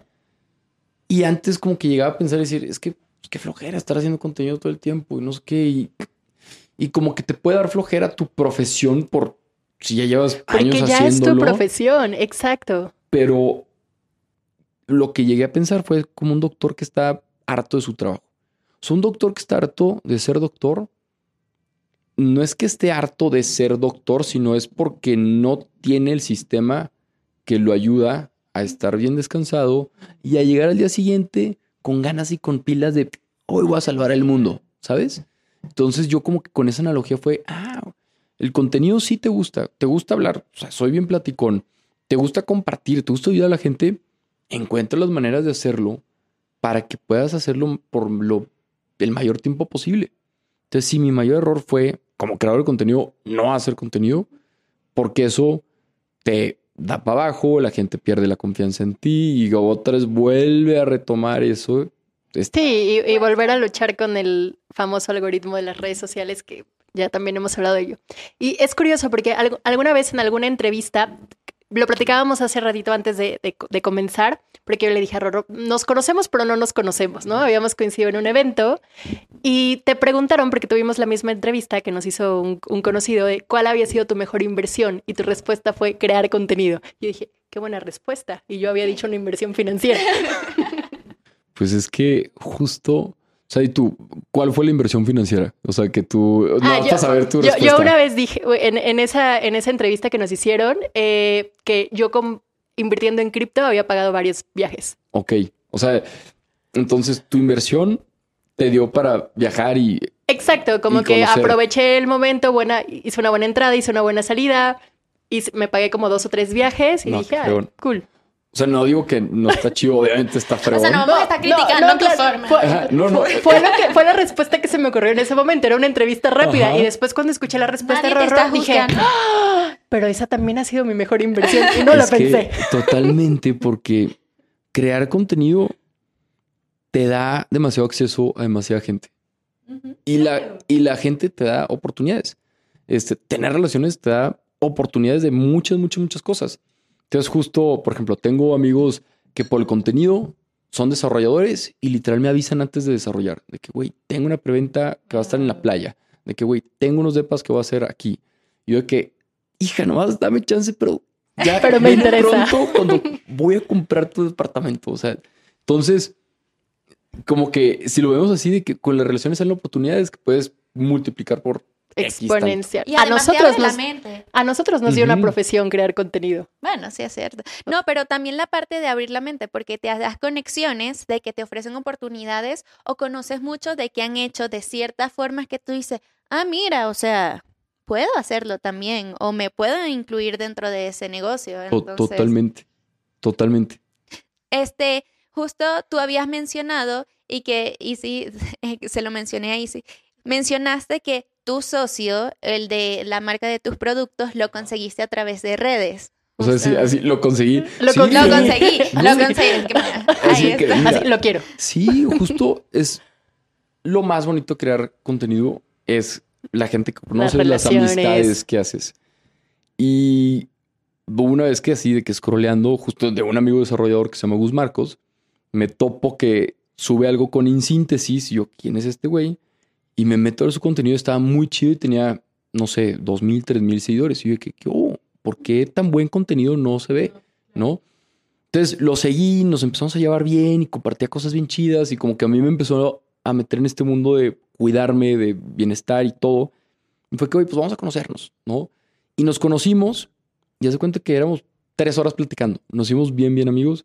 Y antes como que llegaba a pensar y decir, es que qué flojera estar haciendo contenido todo el tiempo y no sé qué. Y, como que te puede dar flojera tu profesión por si ya llevas años Porque ya es tu profesión, exacto. Pero lo que llegué a pensar fue como un doctor que está harto de su trabajo. O sea, un doctor que está harto de ser doctor no es que esté harto de ser doctor, sino es porque no tiene el sistema que lo ayuda a estar bien descansado y a llegar al día siguiente con ganas y con pilas de hoy voy a salvar el mundo, ¿sabes? Entonces yo como que con esa analogía fue, ah, el contenido sí te gusta, te gusta hablar, o sea, soy bien platicón, te gusta compartir, te gusta ayudar a la gente, encuentra las maneras de hacerlo para que puedas hacerlo por lo, el mayor tiempo posible. Entonces, sí, mi mayor error fue como creador de contenido, no hacer contenido, porque eso te da para abajo, la gente pierde la confianza en ti y otra vez vuelve a retomar eso. Sí, y, volver a luchar con el famoso algoritmo de las redes sociales que ya también hemos hablado de ello. Y es curioso porque alguna vez en alguna entrevista, lo platicábamos hace ratito antes de, comenzar, porque yo le dije a Roro, nos conocemos pero no nos conocemos, ¿no? Habíamos coincidido en un evento y te preguntaron, porque tuvimos la misma entrevista que nos hizo un, un conocido, de cuál había sido tu mejor inversión y tu respuesta fue crear contenido. Yo dije, qué buena respuesta. Y yo había dicho una inversión financiera. Pues es que justo o sea, ¿y tú cuál fue la inversión financiera? O sea, que tú no ah, vas a saber tu respuesta. Yo, una vez dije en, esa, en esa entrevista que nos hicieron eh, que yo invirtiendo en cripto había pagado varios viajes. Ok. O sea, entonces tu inversión te dio para viajar y. Exacto, como que aproveché el momento, buena, hice una buena entrada, hice una buena salida, y me pagué como dos o tres viajes y dije, ah, cool. O sea, no digo que no está chido, obviamente está fregón. O sea, no vamos a estar criticando tu forma. Fue, fue, lo que, fue la respuesta que se me ocurrió en ese momento. Era una entrevista rápida. Y después cuando escuché la respuesta dije, ¡Ah! pero esa también ha sido mi mejor inversión. Y no la pensé. totalmente, porque crear contenido te da demasiado acceso a demasiada gente. y, la, y la gente te da oportunidades. Este, tener relaciones te da oportunidades de muchas, muchas, muchas cosas. Entonces, justo, por ejemplo, tengo amigos que por el contenido son desarrolladores y literal me avisan antes de desarrollar. De que, güey, tengo una preventa que va a estar en la playa. De que, güey, tengo unos depas que voy a hacer aquí. Y yo de que, hija, nomás dame chance, pero ya pero me interesa. pronto cuando voy a comprar tu departamento. O sea, entonces, como que si lo vemos así, de que con las relaciones salen oportunidades que puedes multiplicar por exponencial. Y a nosotros nos, a nosotros nos dio una profesión crear contenido. Bueno, sí es cierto. No, pero también la parte de abrir la mente, porque te das conexiones de que te ofrecen oportunidades o conoces mucho de que han hecho de ciertas formas que tú dices, ah, mira, o sea, puedo hacerlo también o me puedo incluir dentro de ese negocio. Totalmente, totalmente. Este, justo tú habías mencionado y que Easy, se lo mencioné a Easy, mencionaste que tu socio, el de la marca de tus productos, lo conseguiste a través de redes. O sea, sí, así lo conseguí. Lo, conseguí, lo conseguí. Así, lo quiero. Sí, justo es lo más bonito crear contenido es la gente que conoces, las, las amistades que haces. Y una vez que así, de que scrolleando, justo de un amigo desarrollador que se llama Gus Marcos, me topo que sube algo con InSíntesis. Y yo, ¿quién es este güey? Y me meto a su contenido, estaba muy chido y tenía, no sé, dos mil, tres mil seguidores. Y yo dije, oh, ¿por qué tan buen contenido no se ve? ¿No? Entonces lo seguí, nos empezamos a llevar bien y compartía cosas bien chidas y como que a mí me empezó a meter en este mundo de cuidarme, de bienestar y todo. Y fue que, oye, pues vamos a conocernos, ¿no? Y nos conocimos y hace cuenta que éramos tres horas platicando. Nos hicimos bien, bien amigos.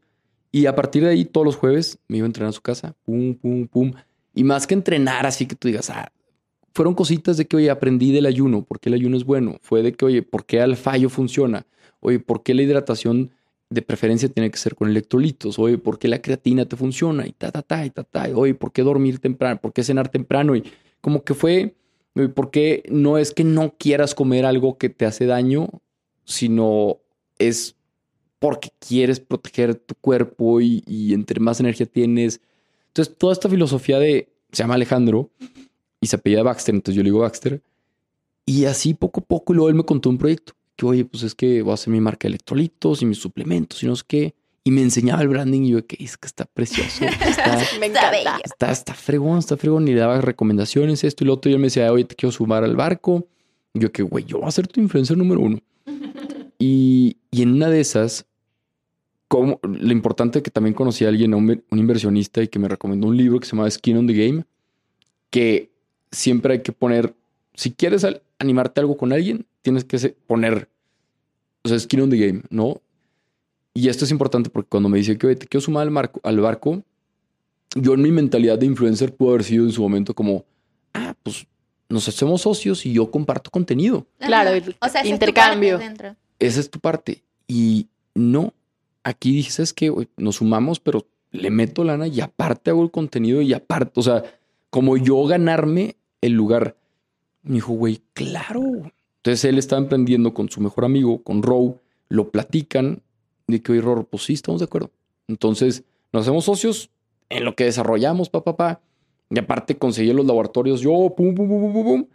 Y a partir de ahí, todos los jueves me iba a entrenar a su casa, pum, pum, pum. Y más que entrenar así que tú digas, ah, fueron cositas de que, oye, aprendí del ayuno, por qué el ayuno es bueno. Fue de que, oye, por qué el fallo funciona. Oye, por qué la hidratación de preferencia tiene que ser con electrolitos. Oye, por qué la creatina te funciona y ta, ta, ta, y ta, ta. Oye, por qué dormir temprano, por qué cenar temprano. Y como que fue, por qué no es que no quieras comer algo que te hace daño, sino es porque quieres proteger tu cuerpo y, y entre más energía tienes, entonces, toda esta filosofía de, se llama Alejandro y se apellida Baxter, entonces yo le digo Baxter. Y así poco a poco, y luego él me contó un proyecto. Que, oye, pues es que voy a hacer mi marca de electrolitos y mis suplementos y no sé qué. Y me enseñaba el branding y yo, que es que está precioso. Está, me encanta. Está, está fregón, está fregón. Y le daba recomendaciones, esto y lo otro. Y él me decía, oye, te quiero sumar al barco. Y yo, que, güey, yo voy a ser tu influencer número uno. y, y en una de esas, lo importante que también conocí a alguien, un, inversionista, y que me recomendó un libro que se llama Skin on the Game, que siempre hay que poner, si quieres animarte algo con alguien, tienes que poner, o sea, skin on the game, ¿no? Y esto es importante porque cuando me dice que te quiero sumar al, al barco, yo en mi mentalidad de influencer pudo haber sido en su momento como, ah, pues nos hacemos socios y yo comparto contenido. Claro, o sea, intercambio. esa es tu parte. Y no, aquí dices que nos sumamos, pero le meto lana y aparte hago el contenido y aparte, o sea, como yo ganarme el lugar. Me dijo, güey, claro. Entonces él estaba emprendiendo con su mejor amigo, con Row, lo platican, de que, oye, Row, pues sí, estamos de acuerdo. Entonces nos hacemos socios en lo que desarrollamos, papá, papá. Y aparte conseguí los laboratorios yo, pum, pum, pum, pum, pum.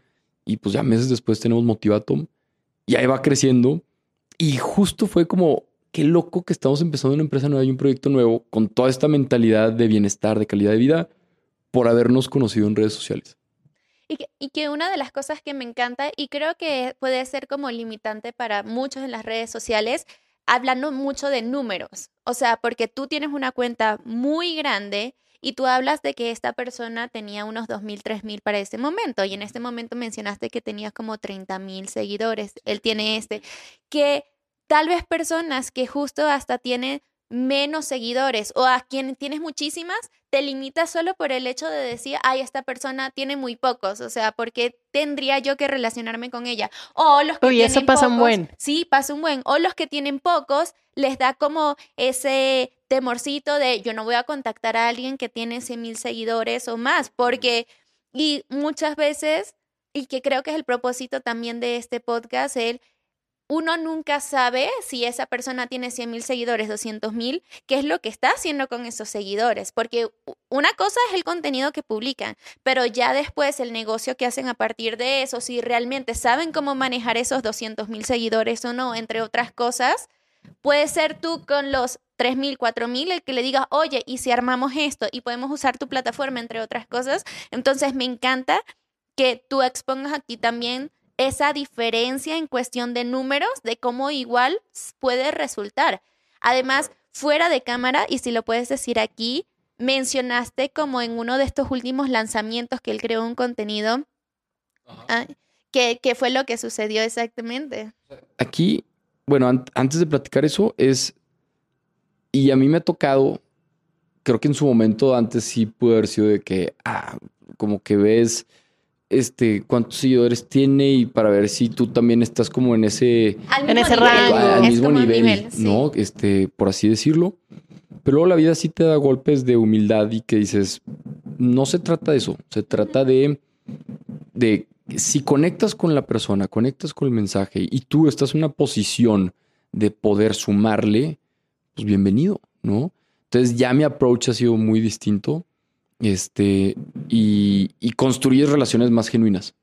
y pues ya meses después tenemos Motivatom y ahí va creciendo. Y justo fue como, qué loco que estamos empezando una empresa nueva y un proyecto nuevo con toda esta mentalidad de bienestar, de calidad de vida, por habernos conocido en redes sociales. Y que, una de las cosas que me encanta, y creo que puede ser como limitante para muchos en las redes sociales, hablando mucho de números. O sea, porque tú tienes una cuenta muy grande y tú hablas de que esta persona tenía unos 2.000, 3.000 para ese momento. Y en este momento mencionaste que tenías como 30.000 seguidores. Él tiene este. Que tal vez personas que justo hasta tienen menos seguidores o a quien tienes muchísimas, te limitas solo por el hecho de decir, ay, esta persona tiene muy pocos, o sea, ¿por qué tendría yo que relacionarme con ella? O los que Uy, eso pasa un buen. Sí, pasa un buen. O los que tienen pocos, les da como ese temorcito de yo no voy a contactar a alguien que tiene 100 mil seguidores o más, porque, y muchas veces, y que creo que es el propósito también de este podcast, el uno nunca sabe si esa persona tiene 100 mil seguidores, 200 mil, qué es lo que está haciendo con esos seguidores, porque una cosa es el contenido que publican, pero ya después el negocio que hacen a partir de eso, si realmente saben cómo manejar esos 200 mil seguidores o no, entre otras cosas, puede ser tú con los 3 mil, 4 mil el que le diga, oye, ¿y si armamos esto y podemos usar tu plataforma, entre otras cosas? Entonces me encanta que tú expongas aquí también esa diferencia en cuestión de números, de cómo igual puede resultar. Además, fuera de cámara, y si lo puedes decir aquí, mencionaste como en uno de estos últimos lanzamientos que él creó un contenido. Ah, ¿qué, fue lo que sucedió exactamente? Aquí, bueno, antes de platicar eso, es. Y a mí me ha tocado, creo que en su momento antes sí pudo haber sido de que, ah, como que ves este, cuántos seguidores tiene y para ver si tú también estás como en ese, en ese rango, al mismo nivel, ¿no? Este, por así decirlo. Pero luego la vida sí te da golpes de humildad y que dices, no se trata de eso, se trata de, de si conectas con la persona, conectas con el mensaje y tú estás en una posición de poder sumarle, pues bienvenido, ¿no? Entonces ya mi approach ha sido muy distinto este, y, y construyes relaciones más genuinas.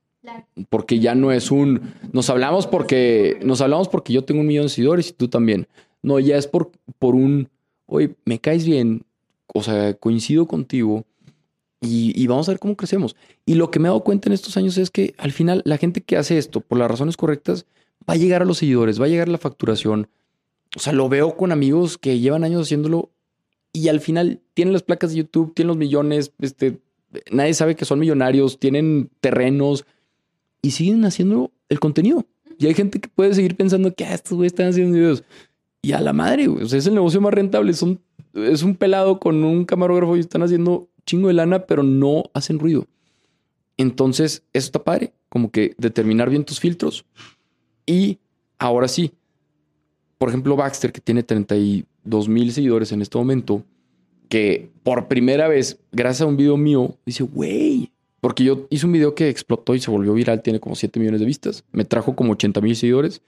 Porque ya no es un, nos hablamos porque, nos hablamos porque yo tengo un millón de seguidores y tú también. No, ya es por, por un, oye, me caes bien, o sea, coincido contigo y, y, vamos a ver cómo crecemos. Y lo que me he dado cuenta en estos años es que al final la gente que hace esto por las razones correctas va a llegar a los seguidores, va a llegar a la facturación. O sea, lo veo con amigos que llevan años haciéndolo y al final tienen las placas de YouTube, tienen los millones, este, nadie sabe que son millonarios, tienen terrenos y siguen haciendo el contenido. Y hay gente que puede seguir pensando que ah, estos güeyes están haciendo videos. Y a la madre, es el negocio más rentable. Son, es un pelado con un camarógrafo y están haciendo chingo de lana, pero no hacen ruido. Entonces, eso está padre. Como que determinar bien tus filtros. Y ahora sí. Por ejemplo, Baxter, que tiene 30 y 2.000 seguidores en este momento, que por primera vez, gracias a un video mío, dice, güey, porque yo hice un video que explotó y se volvió viral, tiene como 7 millones de vistas, me trajo como 80 mil seguidores,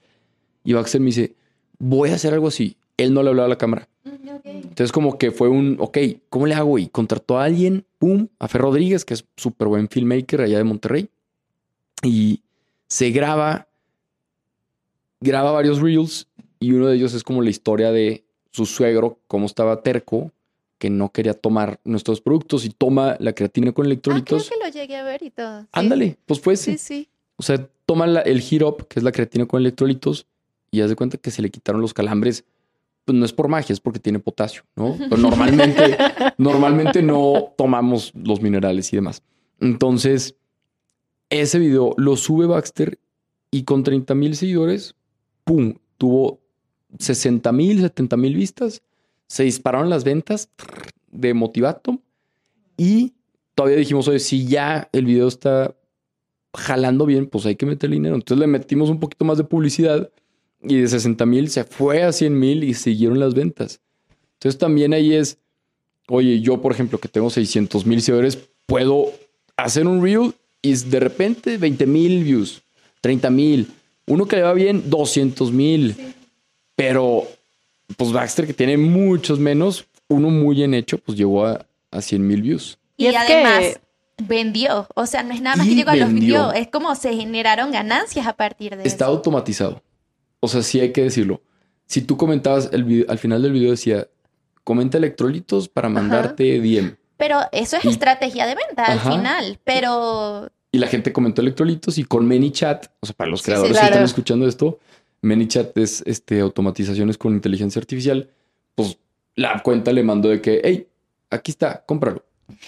y Baxter me dice, voy a hacer algo así. Él no le hablaba a la cámara. Mm, Entonces como que fue un, ok, ¿cómo le hago? Y contrató a alguien, pum, a Fer Rodríguez, que es súper buen filmmaker allá de Monterrey, y se graba, graba varios reels, y uno de ellos es como la historia de su suegro, cómo estaba terco, que no quería tomar nuestros productos y toma la creatina con electrolitos. Ah, creo que lo llegué a ver y todo. Ándale, pues fue Sí, sí. O sea, toma el Hirop, que es la creatina con electrolitos, y haz de cuenta que se le quitaron los calambres. Pues no es por magia, es porque tiene potasio, ¿no? Pero normalmente, normalmente no tomamos los minerales y demás. Entonces, ese video lo sube Baxter y con 30 mil seguidores, ¡pum! Tuvo 60 mil, 70 mil vistas, se dispararon las ventas de Motivato y todavía dijimos, oye, si ya el video está jalando bien, pues hay que meter dinero. Entonces le metimos un poquito más de publicidad y de 60 mil se fue a 100 mil y siguieron las ventas. Entonces también ahí es, oye, yo por ejemplo que tengo 600 mil seguidores, puedo hacer un reel y de repente 20 mil views, 30 mil. Uno que le va bien, 200 mil. Pero, pues Baxter, que tiene muchos menos, uno muy bien hecho, pues llegó a, a 100 mil views. Y, además, vendió. O sea, no es nada más que llegó a los videos, es como se generaron ganancias a partir de eso. Está automatizado. O sea, sí hay que decirlo. Si tú comentabas el video, al final del video decía, comenta electrolitos para mandarte DM. Pero eso es estrategia de venta al final. Pero. Y la gente comentó electrolitos y con ManyChat, o sea, para los creadores que están escuchando esto, ManyChat es este, automatizaciones con inteligencia artificial. Pues la cuenta le mandó de que, hey, aquí está, cómpralo.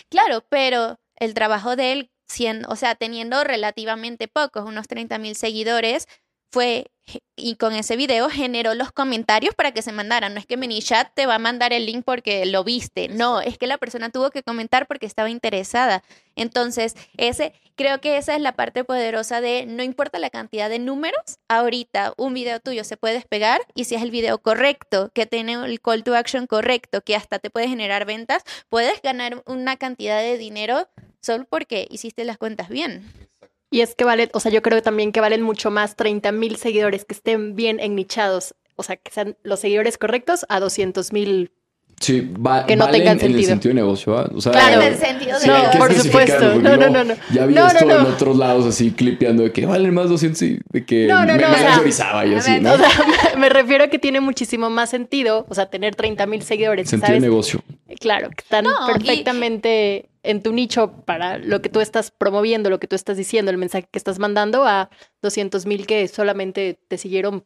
Claro, pero el trabajo de él, siendo, o sea, teniendo relativamente pocos, unos 30 mil seguidores, fue y con ese video generó los comentarios para que se mandaran. No es que ManyChat te va a mandar el link porque lo viste. No, es que la persona tuvo que comentar porque estaba interesada. Entonces, ese, creo que esa es la parte poderosa de no importa la cantidad de números, ahorita un video tuyo se puede despegar y si es el video correcto, que tiene el call to action correcto, que hasta te puede generar ventas, puedes ganar una cantidad de dinero solo porque hiciste las cuentas bien. Y es que vale, o sea, yo creo también que valen mucho más 30 mil seguidores que estén bien ennichados, o sea, que sean los seguidores correctos a 200 mil Sí, va, que no tengan sentido. en el sentido de negocio. ¿va? O sea, claro, en el sentido de no, por supuesto. No, no, no, no. Ya había esto en otros lados así clipeando de que valen más 200 y de que no, no, me, no, me o sea, y así, ¿no? O sea, me refiero a que tiene muchísimo más sentido, o sea, tener 30 mil seguidores. Sentido ¿sabes? de negocio. Claro, que están perfectamente en tu nicho para lo que tú estás promoviendo, lo que tú estás diciendo, el mensaje que estás mandando a 200 mil que solamente te siguieron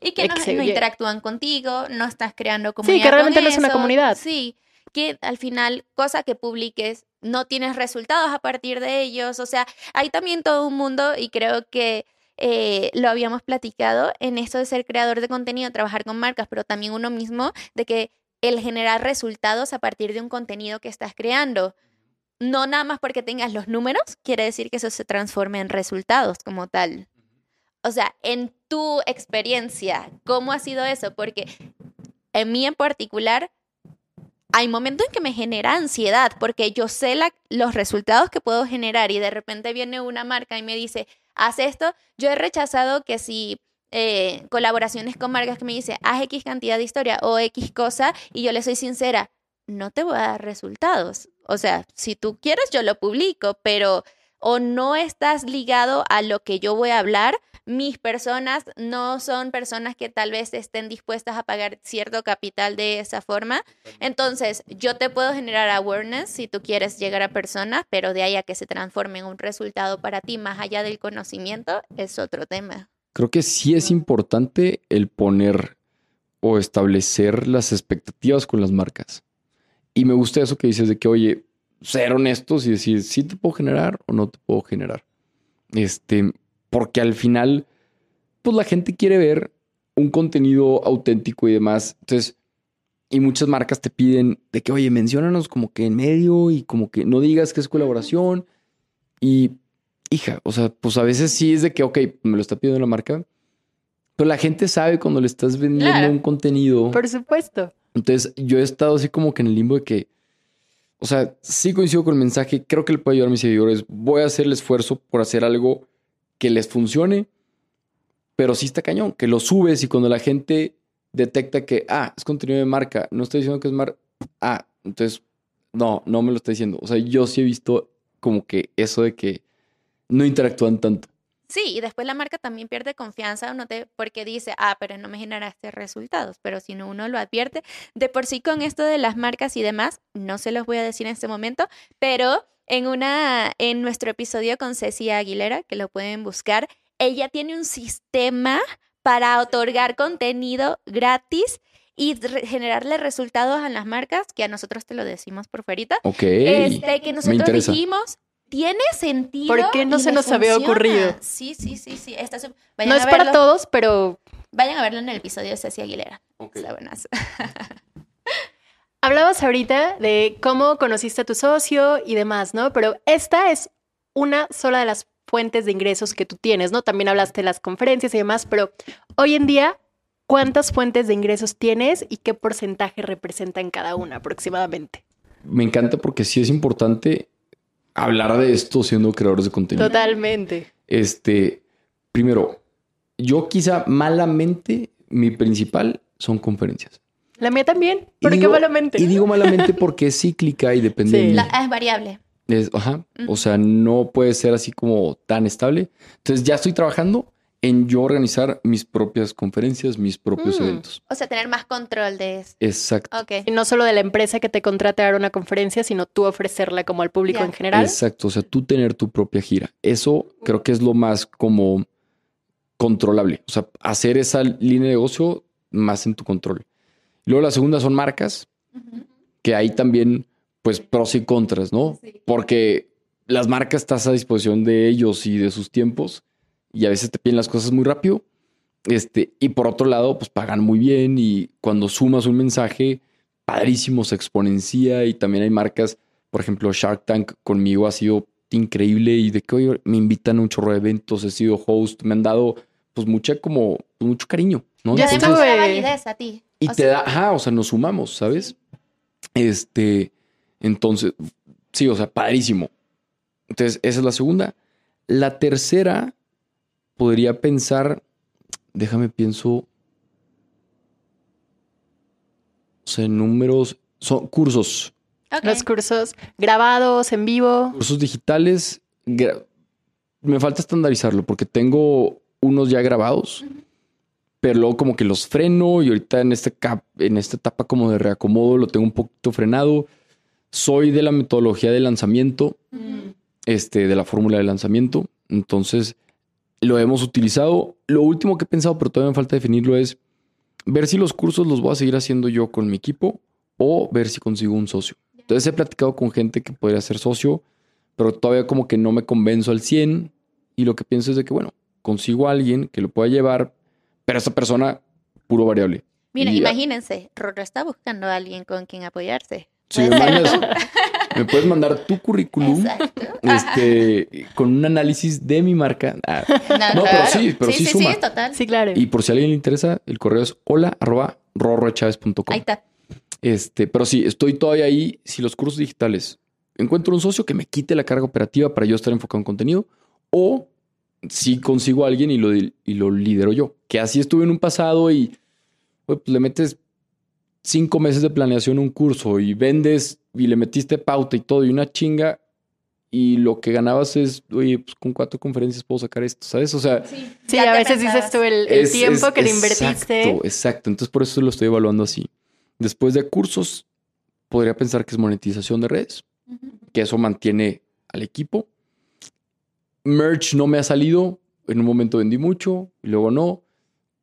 y que no, interactúan contigo, no estás creando comunidad. Sí, que realmente no es una comunidad. Sí, que al final, cosa que publiques, no tienes resultados a partir de ellos. O sea, hay también todo un mundo y creo que eh, lo habíamos platicado en esto de ser creador de contenido, trabajar con marcas, pero también uno mismo, de que el generar resultados a partir de un contenido que estás creando. No nada más porque tengas los números, quiere decir que eso se transforme en resultados como tal. O sea, en tu experiencia, ¿cómo ha sido eso? Porque en mí en particular, hay momentos en que me genera ansiedad porque yo sé los resultados que puedo generar y de repente viene una marca y me dice, haz esto. Yo he rechazado que si eh, colaboraciones con marcas que me dicen, haz X cantidad de historia o X cosa y yo le soy sincera, no te voy a dar resultados. O sea, si tú quieres, yo lo publico, pero o no estás ligado a lo que yo voy a hablar mis personas no son personas que tal vez estén dispuestas a pagar cierto capital de esa forma. Entonces, yo te puedo generar awareness si tú quieres llegar a personas, pero de ahí a que se transforme en un resultado para ti más allá del conocimiento es otro tema. Creo que sí es importante el poner o establecer las expectativas con las marcas. Y me gusta eso que dices de que, oye, ser honestos y decir si te puedo generar o no te puedo generar. Este, porque al final, pues la gente quiere ver un contenido auténtico y demás. Entonces, y muchas marcas te piden de que, oye, menciónanos como que en medio y como que no digas que es colaboración. Y, hija, o sea, pues a veces sí es de que, ok, me lo está pidiendo la marca, pero la gente sabe cuando le estás vendiendo un contenido. Por supuesto. Entonces, yo he estado así como que en el limbo de que, o sea, sí coincido con el mensaje, creo que le puede ayudar a mis seguidores, voy a hacer el esfuerzo por hacer algo que les funcione, pero sí está cañón, que lo subes y cuando la gente detecta que, ah, es contenido de marca, no estoy diciendo que es marca, ah, entonces, no, no me lo está diciendo. O sea, yo sí he visto como que eso de que no interactúan tanto. Sí, y después la marca también pierde confianza no te, porque dice, ah, pero no me generaste resultados. Pero si no uno lo advierte, de por sí con esto de las marcas y demás, no se los voy a decir en este momento, pero en, una, en nuestro episodio con Ceci Aguilera, que lo pueden buscar, ella tiene un sistema para otorgar contenido gratis y generarle resultados a las marcas, que a nosotros te lo decimos por fuerita. Ok. Este, que nosotros dijimos, tiene sentido. ¿Por qué no se nos había ocurrido? Sí, sí, sí, sí. no es para todos, pero... Vayan a verlo en el episodio de Ceci Aguilera. Okay. Está buenas. Hablabas ahorita de cómo conociste a tu socio y demás, ¿no? Pero esta es una sola de las fuentes de ingresos que tú tienes, ¿no? También hablaste de las conferencias y demás, pero hoy en día, ¿cuántas fuentes de ingresos tienes y qué porcentaje representan cada una aproximadamente? Me encanta porque sí es importante hablar de esto siendo creadores de contenido. Totalmente. Este, primero, yo quizá malamente, mi principal son conferencias. La mía también, qué malamente. Y digo malamente porque es cíclica y depende de mí. es variable. ajá. O sea, no puede ser así como tan estable. Entonces ya estoy trabajando en yo organizar mis propias conferencias, mis propios mm. eventos. O sea, tener más control de eso. Exacto. Y no solo de la empresa que te contrate a dar una conferencia, sino tú ofrecerla como al público en general. Exacto. O sea, tú tener tu propia gira. Eso creo que es lo más como controlable. O sea, hacer esa línea de negocio más en tu control. Luego la segunda son marcas, que hay también, pues, pros y contras, ¿no? Porque las marcas estás a disposición de ellos y de sus tiempos y a veces te piden las cosas muy rápido. Este, y por otro lado, pues pagan muy bien y cuando sumas un mensaje, padrísimo, se exponencia y también hay marcas, por ejemplo, Shark Tank conmigo ha sido increíble y de que hoy me invitan a un chorro de eventos, he sido host, me han dado pues mucha como, pues, mucho cariño, ¿no? Ya Entonces, te validez a ti. Y te da, ajá, o sea, nos sumamos, ¿sabes? Este, entonces, sí, o sea, padrísimo. Entonces, esa es la segunda. La tercera, podría pensar, déjame pienso, o sea, números, son cursos. Los cursos grabados, en vivo. Cursos digitales. Me falta estandarizarlo porque tengo unos ya grabados, pero luego como que los freno y ahorita en, este cap, en esta etapa como de reacomodo lo tengo un poquito frenado. Soy de la metodología de lanzamiento, este, de la fórmula de lanzamiento. Entonces, lo hemos utilizado. Lo último que he pensado, pero todavía me falta definirlo, es ver si los cursos los voy a seguir haciendo yo con mi equipo o ver si consigo un socio. Entonces he platicado con gente que podría ser socio, pero todavía como que no me convenzo al 100 y lo que pienso es de que, bueno, consigo a alguien que lo pueda llevar, pero esa persona puro variable. Mira, imagínense, Rorro está buscando a alguien con quien apoyarse. Sí, me puedes mandar tu currículum este, con un análisis de mi marca. Ah, no, pero sí, pero sí, sí, suma. Sí, total. Sí, claro. Y por si a alguien le interesa, el correo es hola arroba Ahí está. Este, pero sí, estoy todavía ahí. Si los cursos digitales encuentro un socio que me quite la carga operativa para yo estar enfocado en contenido, o si consigo a alguien y lo, y lo lidero yo. Que así estuve en un pasado y pues, le metes cinco meses de planeación un curso y vendes y le metiste pauta y todo y una chinga y lo que ganabas es, oye, pues con cuatro conferencias puedo sacar esto, ¿sabes? O sea... Sí, a veces dices tú el, tiempo que le invertiste. Exacto, exacto. Entonces por eso lo estoy evaluando así. Después de cursos, podría pensar que es monetización de redes, que eso mantiene al equipo. Merch no me ha salido, en un momento vendí mucho y luego no.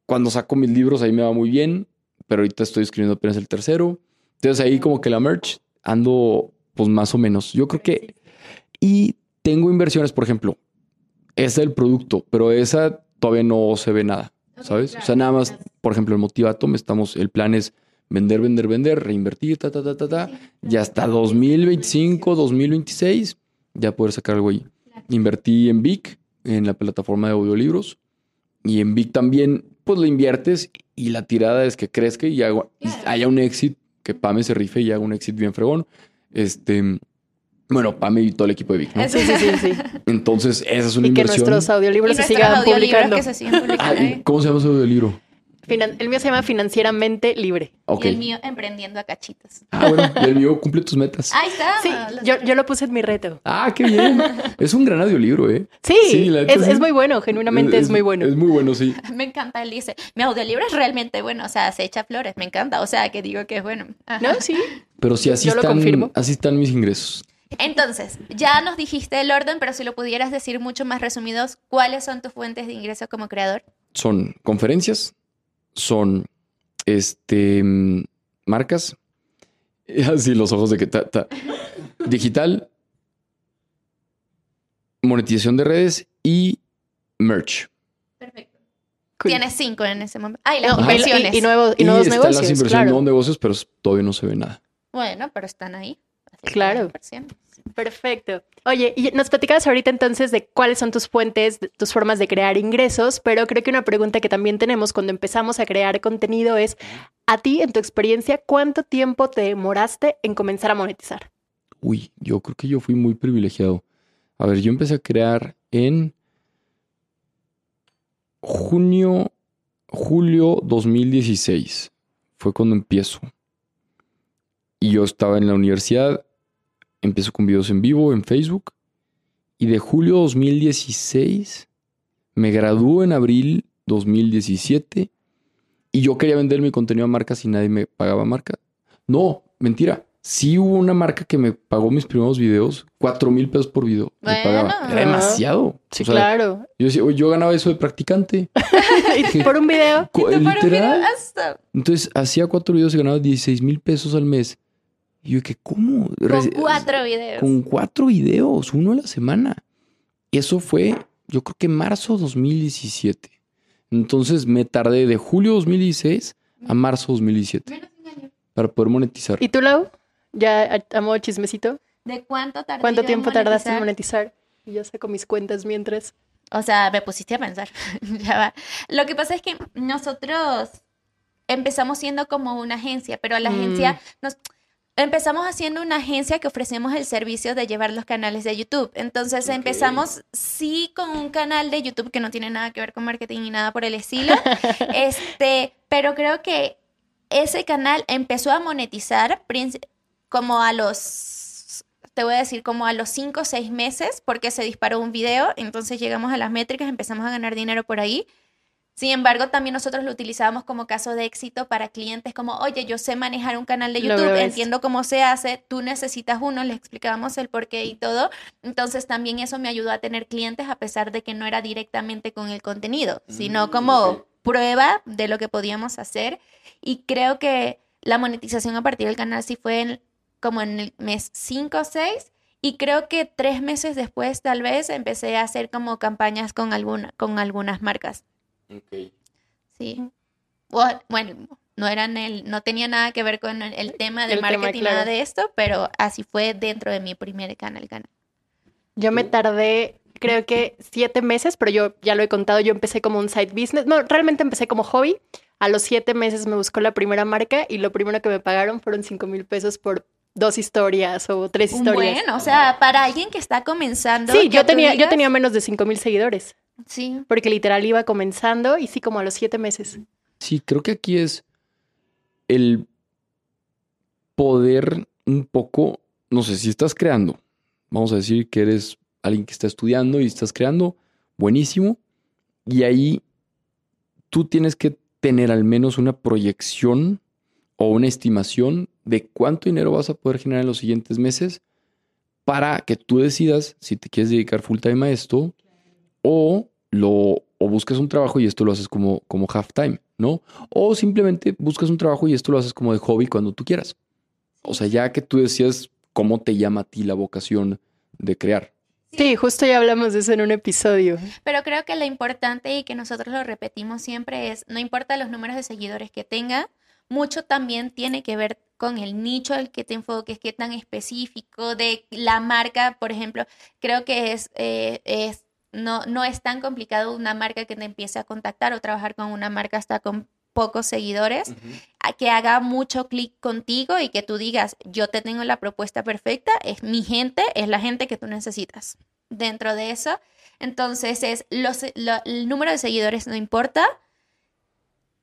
Cuando saco mis libros ahí me va muy bien, pero ahorita estoy escribiendo apenas el tercero. Entonces ahí como que la merch ando pues más o menos. Yo creo que... Y tengo inversiones, por ejemplo, esa del producto, pero esa todavía no se ve nada, ¿sabes? o sea, nada más, por ejemplo, el Motivatom, estamos, el plan es vender, vender, vender, reinvertir, ta, ta, ta, ta, ta, ya hasta 2025, 2026, ya poder sacar algo ahí. Invertí en Vic, en la plataforma de audiolibros, y en Vic también, pues lo inviertes y la tirada es que crezca y, haya un éxito que Pame se rife y haga un éxito bien fregón. Este, bueno, Pame y todo el equipo de Vic, Sí, sí, sí, sí. Entonces, esa es una inversión. Y que nuestros audiolibros se sigan publicando. ¿Cómo se llama su audiolibro? El mío se llama Financieramente Libre. Y el mío Emprendiendo a Cachitos. Ah, bueno, y el mío cumple tus metas. Ahí está. Sí, yo, yo, lo puse en mi reto. Ah, qué bien. Es un gran audiolibro, ¿eh? Sí, es, es, muy bueno, genuinamente es, muy bueno. Es muy bueno, sí. Me encanta, él dice, mi audiolibro es realmente bueno, o sea, se echa flores, me encanta, o sea, que digo que es bueno. No, sí. Pero sí, así, están, así están mis ingresos. Entonces, ya nos dijiste el orden, pero si lo pudieras decir mucho más resumidos, ¿cuáles son tus fuentes de ingresos como creador? Son conferencias, son este, marcas. Así los ojos de que ta, Digital, monetización de redes y merch. Perfecto. Tienes cinco en ese momento. Ah, y las inversiones. Y, nuevos, y, nuevos están las inversiones, nuevos negocios, pero todavía no se ve nada. Bueno, pero están ahí. Claro. Perfecto. Oye, y nos platicabas ahorita entonces de cuáles son tus fuentes, tus formas de crear ingresos, pero creo que una pregunta que también tenemos cuando empezamos a crear contenido es, a ti, en tu experiencia, ¿cuánto tiempo te demoraste en comenzar a monetizar? Uy, yo creo que yo fui muy privilegiado. A ver, yo empecé a crear en junio, julio 2016. Fue cuando empiezo. Y yo estaba en la universidad empiezo con videos en vivo en Facebook. Y de julio 2016 me graduó en abril 2017. Y yo quería vender mi contenido a marcas y nadie me pagaba marca. No, mentira sí hubo una marca que me pagó mis primeros videos, cuatro mil pesos por video. Me pagaba. Era demasiado. Sí, claro. Yo decía, yo ganaba eso de practicante. ¿Y por un video? Literal. Entonces hacía cuatro videos y ganaba 16 mil pesos al mes. Y yo, que ¿cómo? Con cuatro videos. Con cuatro videos, uno a la semana. Eso fue, yo creo que marzo 2017. Entonces me tardé de julio 2016 a marzo 2017. Menos un año. Para poder monetizar. ¿Y tú, Lau? Ya amo chismecito. ¿De cuánto tardaste? ¿Cuánto tiempo tardaste en monetizar? Y yo saco mis cuentas mientras. O sea, me pusiste a pensar. ya va. Lo que pasa es que nosotros empezamos siendo como una agencia, pero la agencia mm. nos empezamos haciendo una agencia que ofrecemos el servicio de llevar los canales de YouTube. Entonces empezamos sí con un canal de YouTube que no tiene nada que ver con marketing ni nada por el estilo. este, pero creo que ese canal empezó a monetizar como a los, te voy a decir, como a los 5 o 6 meses, porque se disparó un video, entonces llegamos a las métricas, empezamos a ganar dinero por ahí. Sin embargo, también nosotros lo utilizábamos como caso de éxito para clientes como, oye, yo sé manejar un canal de YouTube, entiendo cómo se hace, tú necesitas uno, le explicábamos el porqué y todo. Entonces también eso me ayudó a tener clientes a pesar de que no era directamente con el contenido, sino mm, como prueba de lo que podíamos hacer. Y creo que la monetización a partir del canal sí fue en, como en el mes 5 o 6 y creo que tres meses después tal vez empecé a hacer como campañas con, alguna, con algunas marcas. Ok. Sí. Bueno, no eran el, no tenía nada que ver con el, tema de marketing, nada de esto, pero así fue dentro de mi primer canal. canal. Yo me tardé, creo que siete meses, pero yo ya lo he contado, yo empecé como un side business. No, realmente empecé como hobby. A los siete meses me buscó la primera marca y lo primero que me pagaron fueron cinco mil pesos por dos historias o tres historias. Bueno, o sea, para alguien que está comenzando. Sí, yo tenía, yo tenía menos de cinco mil seguidores. Sí. Porque literal iba comenzando y sí, como a los siete meses. Sí, creo que aquí es el poder un poco, no sé, si estás creando, vamos a decir que eres alguien que está estudiando y estás creando, buenísimo. Y ahí tú tienes que tener al menos una proyección o una estimación de cuánto dinero vas a poder generar en los siguientes meses para que tú decidas si te quieres dedicar full time a esto o lo o buscas un trabajo y esto lo haces como, como half time, ¿no? O simplemente buscas un trabajo y esto lo haces como de hobby cuando tú quieras. O sea, ya que tú decías cómo te llama a ti la vocación de crear. Sí, justo ya hablamos de eso en un episodio. Pero creo que lo importante y que nosotros lo repetimos siempre es, no importa los números de seguidores que tenga, mucho también tiene que ver con el nicho al que te enfoques, qué tan específico de la marca, por ejemplo, creo que es, eh, es no, no es tan complicado una marca que te empiece a contactar o trabajar con una marca hasta con pocos seguidores, a que haga mucho clic contigo y que tú digas, yo te tengo la propuesta perfecta, es mi gente, es la gente que tú necesitas. Dentro de eso, entonces es los, el número de seguidores no importa.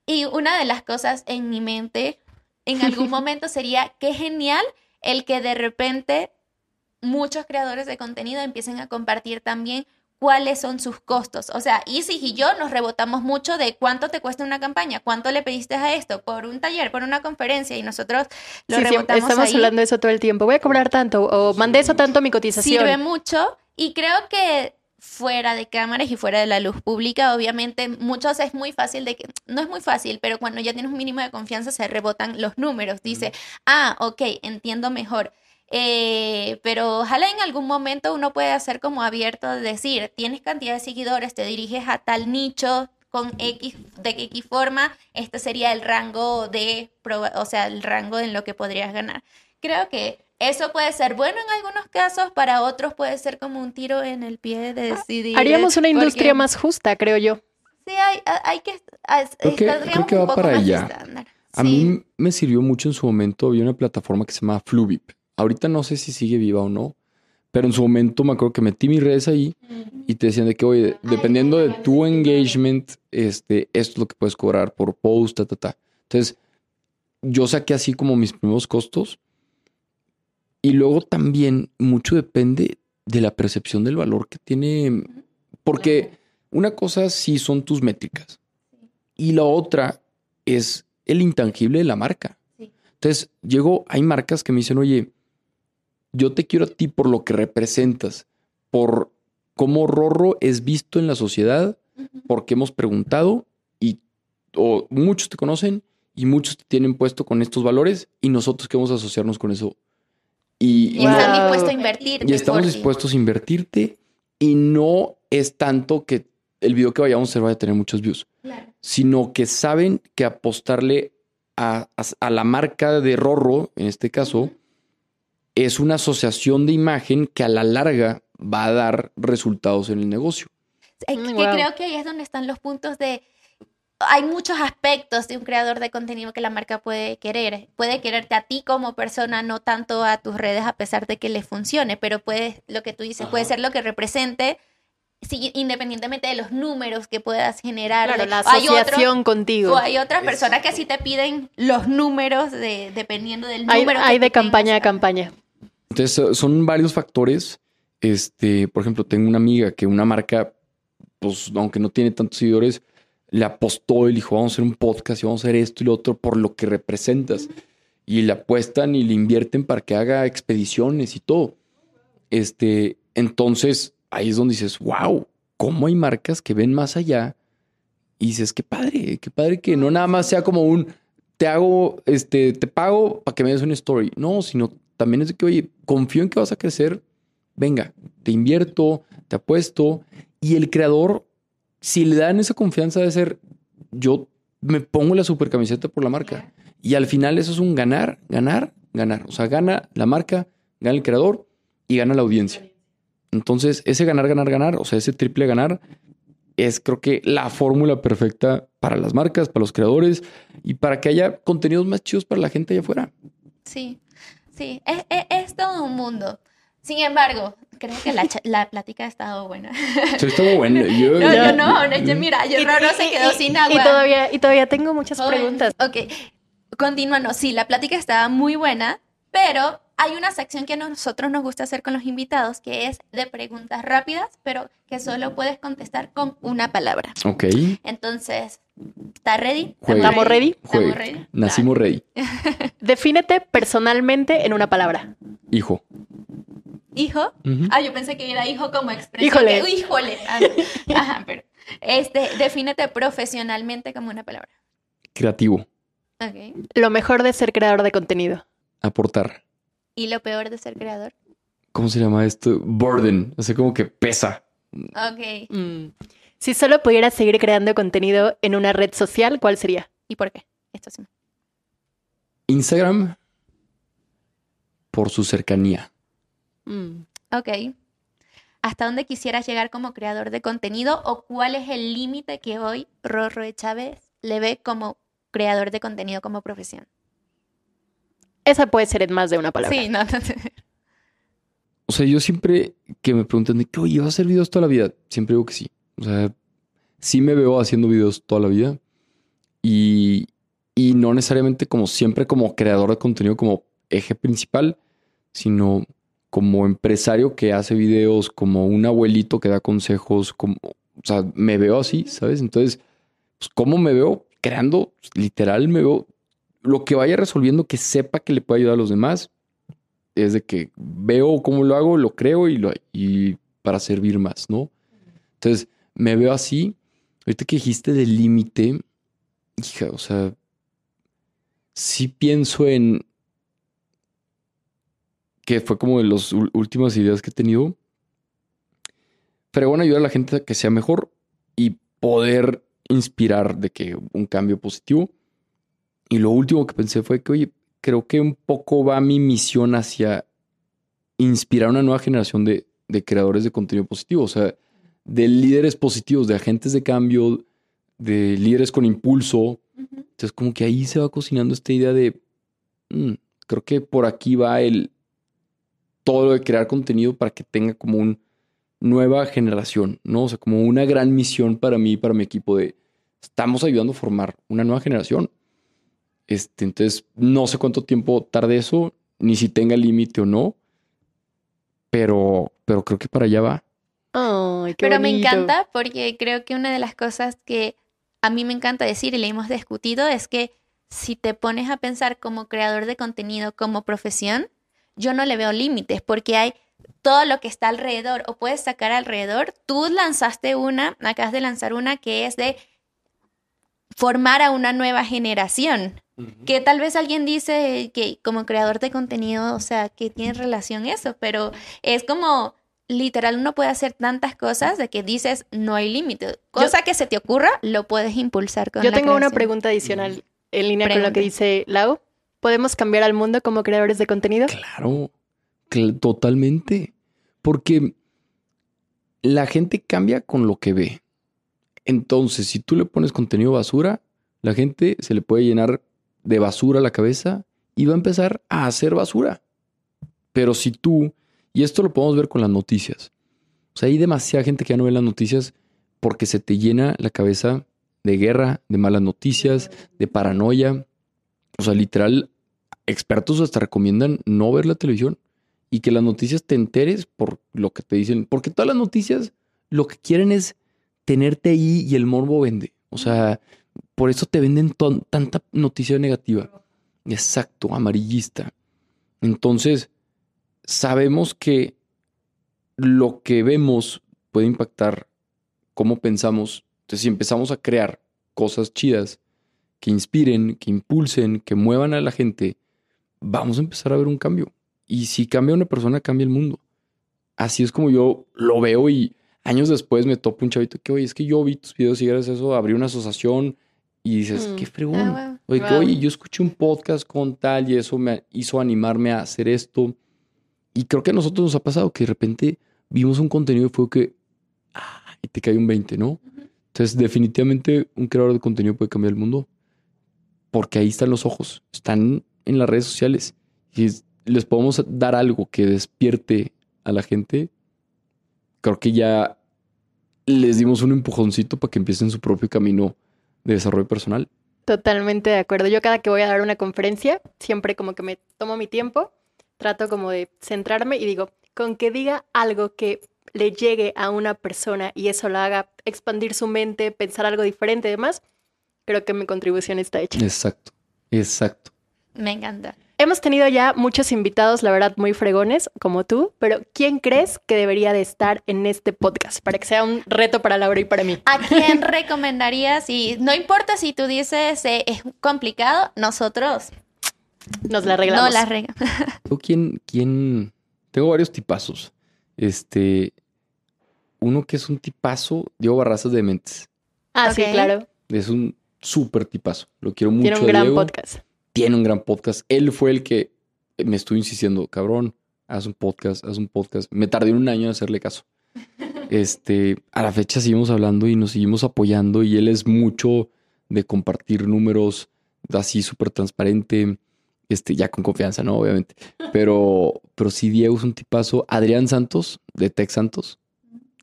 Y una de las cosas en mi mente en algún momento sería, qué genial el que de repente muchos creadores de contenido empiecen a compartir también cuáles son sus costos. O sea, Isis y yo nos rebotamos mucho de cuánto te cuesta una campaña, cuánto le pediste a esto, por un taller, por una conferencia, y nosotros lo sí, rebotamos. Sí, estamos hablando de eso todo el tiempo. Voy a cobrar tanto, o mandé eso tanto a mi cotización. Sirve mucho, y creo que fuera de cámaras y fuera de la luz pública, obviamente muchos es muy fácil de que, no es muy fácil, pero cuando ya tienes un mínimo de confianza se rebotan los números. Dice, ah, ok, entiendo mejor eh, pero ojalá en algún momento uno pueda hacer como abierto de decir, tienes cantidad de seguidores, te diriges a tal nicho con X, de X forma, este sería el rango de, o sea, el rango en lo que podrías ganar. Creo que eso puede ser bueno en algunos casos, para otros puede ser como un tiro en el pie de ah, decidir. Haríamos una industria más justa, creo yo. Sí, hay, hay que... Creo que, va para allá. A mí me sirvió mucho en su momento, había una plataforma que se llama Fluvip Ahorita no sé si sigue viva o no, pero en su momento me acuerdo que metí mis redes ahí y te decían de que, oye, dependiendo de tu engagement, este, esto es lo que puedes cobrar por post, ta, ta, ta. Entonces, yo saqué así como mis primeros costos Y luego también mucho depende de la percepción del valor que tiene, porque una cosa sí son tus métricas y la otra es el intangible de la marca. Entonces, llego, hay marcas que me dicen, oye, yo te quiero a ti por lo que representas, por cómo Rorro es visto en la sociedad, porque hemos preguntado y muchos te conocen y muchos te tienen puesto con estos valores y nosotros queremos asociarnos con eso. Y, están dispuestos a invertirte. Y estamos dispuestos a invertirte y no es tanto que el video que vayamos a hacer vaya a tener muchos views, sino que saben que apostarle a, la marca de Rorro, en este caso, es una asociación de imagen que a la larga va a dar resultados en el negocio. Que creo que ahí es donde están los puntos de hay muchos aspectos de un creador de contenido que la marca puede querer. Puede quererte a ti como persona, no tanto a tus redes, a pesar de que le funcione, pero puede, lo que tú dices, puede ser lo que represente, independientemente de los números que puedas generar. Claro, la asociación contigo. O hay otras personas que así te piden los números de, dependiendo del número. Hay, de campaña a campaña. Entonces, son varios factores. Este, por ejemplo, tengo una amiga que una marca, pues, aunque no tiene tantos seguidores, le apostó y dijo, vamos a hacer un podcast y vamos a hacer esto y lo otro por lo que representas. Y le apuestan y le invierten para que haga expediciones y todo. Este, entonces, ahí es donde dices, wow, ¿cómo hay marcas que ven más allá? Y dices, qué padre, qué padre que no nada más sea como un, te hago, este, te pago para que me des una story. No, sino también es de que, oye, confío en que vas a crecer, venga, te invierto, te apuesto. Y el creador si le dan esa confianza de ser, yo me pongo la super camiseta por la marca. Y al final eso es un ganar, ganar, ganar. O sea, gana la marca, gana el creador y gana la audiencia. Entonces, ese ganar, ganar, ganar, o sea, ese triple ganar, es creo que la fórmula perfecta para las marcas, para los creadores y para que haya contenidos más chidos para la gente allá afuera. Sí, sí, es, es todo un mundo. Sin embargo, creo que la, la plática ha estado buena. Sí, estuvo buena. Yo, no, yo no, yo, mira, yo no, se quedó sin agua. Y todavía, y todavía tengo muchas preguntas. Ok, continuando. Sí, la plática estaba muy buena, pero hay una sección que a nosotros nos gusta hacer con los invitados, que es de preguntas rápidas, pero que solo puedes contestar con una palabra. Ok. Entonces, ¿estás ready? ¿Estamos ready? ¿Estamos ready? Nacimos ready. Defínete personalmente en una palabra. Hijo hijo. Ah, yo pensé que era hijo como expresión. Híjole. híjole. Ah, ajá, pero. Este, defínete profesionalmente como una palabra. Creativo. Okay. Lo mejor de ser creador de contenido. Aportar. ¿Y lo peor de ser creador? ¿Cómo se llama esto? Burden. O sea, como que pesa. Ok. Mm. Si solo pudieras seguir creando contenido en una red social, ¿cuál sería? ¿Y por qué? Esto sí. Instagram por su cercanía. Mm, ok. ¿Hasta dónde quisieras llegar como creador de contenido o cuál es el límite que hoy Rorro Chávez le ve como creador de contenido como profesión? Esa puede ser en más de una palabra. Sí, no, O sea, yo siempre que me preguntan de que, oye, ¿vas a hacer videos toda la vida? Siempre digo que sí. O sea, sí me veo haciendo videos toda la vida y, y no necesariamente como siempre como creador de contenido como eje principal, sino como empresario que hace videos, como un abuelito que da consejos, como, o sea, me veo así, ¿sabes? Entonces, pues, ¿cómo me veo? Creando, literal, me veo lo que vaya resolviendo que sepa que le puede ayudar a los demás. Es de que veo cómo lo hago, lo creo y, lo, y para servir más, ¿no? Entonces, me veo así. Ahorita que dijiste del límite, hija, o sea, sí pienso en, que fue como de las últimas ideas que he tenido. Pero bueno, ayudar a la gente a que sea mejor y poder inspirar de que un cambio positivo. Y lo último que pensé fue que, oye, creo que un poco va mi misión hacia inspirar una nueva generación de, creadores de contenido positivo, o sea, de líderes positivos, de agentes de cambio, de líderes con impulso. Entonces, como que ahí se va cocinando esta idea de, mm, creo que por aquí va el, todo lo de crear contenido para que tenga como una nueva generación, ¿no? O sea, como una gran misión para mí y para mi equipo de estamos ayudando a formar una nueva generación. Este, entonces, no sé cuánto tiempo tarde eso, ni si tenga límite o no, pero, pero creo que para allá va. Pero me encanta porque creo que una de las cosas que a mí me encanta decir y le hemos discutido es que si te pones a pensar como creador de contenido, como profesión, yo no le veo límites porque hay todo lo que está alrededor o puedes sacar alrededor. Tú lanzaste una, acabas de lanzar una que es de formar a una nueva generación. Que tal vez alguien dice que como creador de contenido, o sea, que tiene relación eso, pero es como literal uno puede hacer tantas cosas de que dices no hay límite. Cosa que se te ocurra, lo puedes impulsar con Yo tengo una pregunta adicional en línea con lo que dice Lau. ¿Podemos cambiar al mundo como creadores de contenido? Claro, totalmente. Porque la gente cambia con lo que ve. Entonces, si tú le pones contenido basura, la gente se le puede llenar de basura la cabeza y va a empezar a hacer basura. Pero si tú, y esto lo podemos ver con las noticias, o sea, hay demasiada gente que ya no ve las noticias porque se te llena la cabeza de guerra, de malas noticias, de paranoia. O sea, literal, expertos hasta recomiendan no ver la televisión y que las noticias te enteres por lo que te dicen. Porque todas las noticias lo que quieren es tenerte ahí y el morbo vende. O sea, por eso te venden tanta noticia negativa. Exacto, amarillista. Entonces, sabemos que lo que vemos puede impactar cómo pensamos. Entonces, si empezamos a crear cosas chidas que inspiren, que impulsen, que muevan a la gente, vamos a empezar a ver un cambio. Y si cambia una persona, cambia el mundo. Así es como yo lo veo y años después me topo un chavito que, oye, es que yo vi tus videos y gracias a eso abrí una asociación y dices, mm. qué fregón. Ah, oye, yo escuché un podcast con tal y eso me hizo animarme a hacer esto. Y creo que a nosotros nos ha pasado que de repente vimos un contenido y fue que, ah, y te cae un 20, ¿no? Entonces, definitivamente un creador de contenido puede cambiar el mundo porque ahí están los ojos, están en las redes sociales. Y les podemos dar algo que despierte a la gente, creo que ya les dimos un empujoncito para que empiecen su propio camino de desarrollo personal. Totalmente de acuerdo. Yo cada que voy a dar una conferencia, siempre como que me tomo mi tiempo, trato como de centrarme y digo, con que diga algo que le llegue a una persona y eso la haga expandir su mente, pensar algo diferente y demás, creo que mi contribución está hecha. Exacto, exacto. Me encanta. Hemos tenido ya muchos invitados, la verdad, muy fregones, como tú, pero ¿quién crees que debería de estar en este podcast para que sea un reto para Laura y para mí? ¿A quién recomendarías? Y no importa si tú dices eh, es complicado, nosotros nos la arreglamos. No la arreglamos. quién, quién? Tengo varios tipazos. Este, uno que es un tipazo, Diego Barrazas de Mentes. Ah, sí, claro. Es un súper tipazo. Lo quiero mucho. Tiene un gran podcast tiene un gran podcast. Él fue el que me estuvo insistiendo, cabrón, haz un podcast, haz un podcast. Me tardé un año en hacerle caso. Este, a la fecha seguimos hablando y nos seguimos apoyando y él es mucho de compartir números así súper transparente, este, ya con confianza, ¿no? Obviamente. Pero, pero sí, Diego es un tipazo. Adrián Santos, de Tech Santos,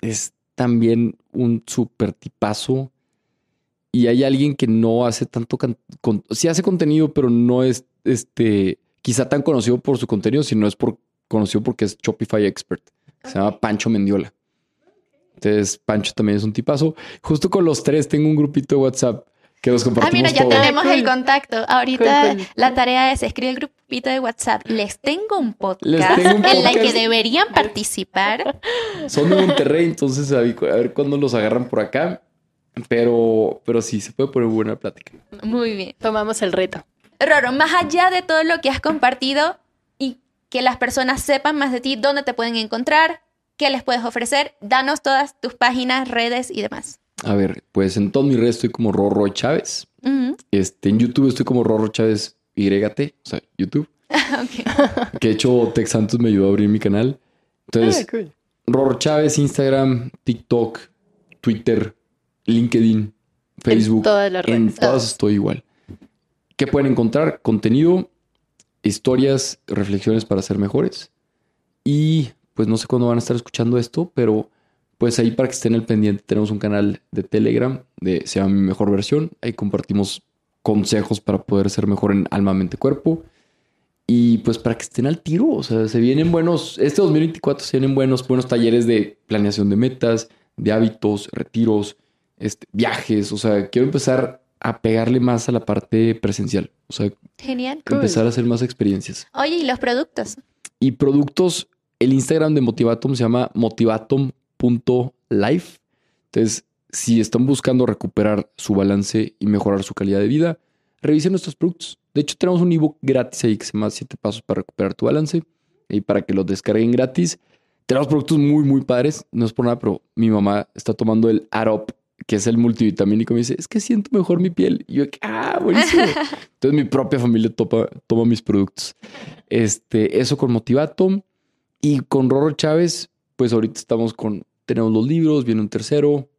es también un súper tipazo y hay alguien que no hace tanto, con, sí hace contenido, pero no es este, quizá tan conocido por su contenido, sino es por, conocido porque es Shopify Expert. Se llama Pancho Mendiola. Entonces, Pancho también es un tipazo. Justo con los tres tengo un grupito de WhatsApp que nos compartimos. Ah, mira, ya tenemos el contacto. Ahorita la tarea es escribir el grupito de WhatsApp. Les tengo un podcast, en la que deberían participar. Son de Monterrey, entonces a ver cuándo los agarran por acá. Pero, pero sí, se puede poner buena plática. Muy bien. Tomamos el reto. Roro, más allá de todo lo que has compartido y que las personas sepan más de ti, dónde te pueden encontrar, qué les puedes ofrecer, danos todas tus páginas, redes y demás. A ver, pues en todas mis redes estoy como Rorro Chávez. este, en YouTube estoy como Rorro Chávez YT, o sea, YouTube. Que de hecho Tex Santos me ayudó a abrir mi canal. Entonces, ah, Rorro Chávez, Instagram, TikTok, Twitter, LinkedIn, Facebook. En todas las redes. En todas estoy igual. ¿Qué pueden encontrar? Contenido, historias, reflexiones para ser mejores. Y pues no sé cuándo van a estar escuchando esto, pero pues ahí para que estén al pendiente tenemos un canal de Telegram de Se llama Mi Mejor Versión. Ahí compartimos consejos para poder ser mejor en alma, mente, cuerpo. Y pues para que estén al tiro, o sea, se vienen buenos, este 2024 se vienen buenos, buenos talleres de planeación de metas, de hábitos, retiros, este, viajes, o sea, quiero empezar a pegarle más a la parte presencial, o sea, genial, empezar a hacer más experiencias. Oye, ¿y los productos? Y productos, el Instagram de Motivatum se llama motivatum.life. Entonces, si están buscando recuperar su balance y mejorar su calidad de vida, revisen nuestros productos. De hecho, tenemos un ebook gratis ahí que se llama 7 pasos para recuperar tu balance y para que lo descarguen gratis. Tenemos productos muy, muy padres. No es por nada, pero mi mamá está tomando el Arop, que es el multivitamínico. Me dice, es que siento mejor mi piel. Y yo, ah, buenísimo. Entonces mi propia familia toma, toma mis productos. Este, eso con Motivato. Y con Roro Chávez, pues ahorita estamos con, tenemos los libros, viene un tercero,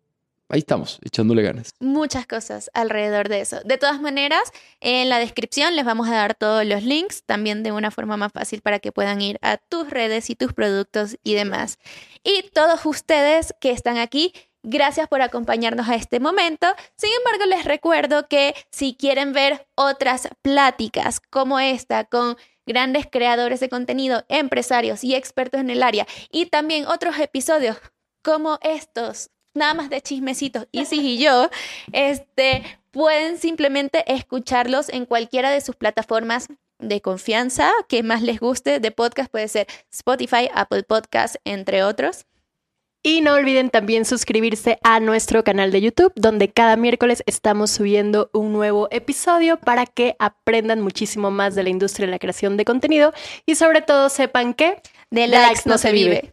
ahí estamos, echándole ganas. Muchas cosas alrededor de eso. De todas maneras, en la descripción les vamos a dar todos los links, también de una forma más fácil para que puedan ir a tus redes y tus productos y demás. Y todos ustedes que están aquí, Gracias por acompañarnos a este momento. Sin embargo, les recuerdo que si quieren ver otras pláticas como esta con grandes creadores de contenido, empresarios y expertos en el área, y también otros episodios como estos nada más de chismecitos, Isis y yo, este, pueden simplemente escucharlos en cualquiera de sus plataformas de confianza que más les guste de podcast, puede ser Spotify, Apple Podcast, entre otros. Y no olviden también suscribirse a nuestro canal de YouTube, donde cada miércoles estamos subiendo un nuevo episodio para que aprendan muchísimo más de la industria de la creación de contenido y sobre todo sepan que de likes, no, se vive.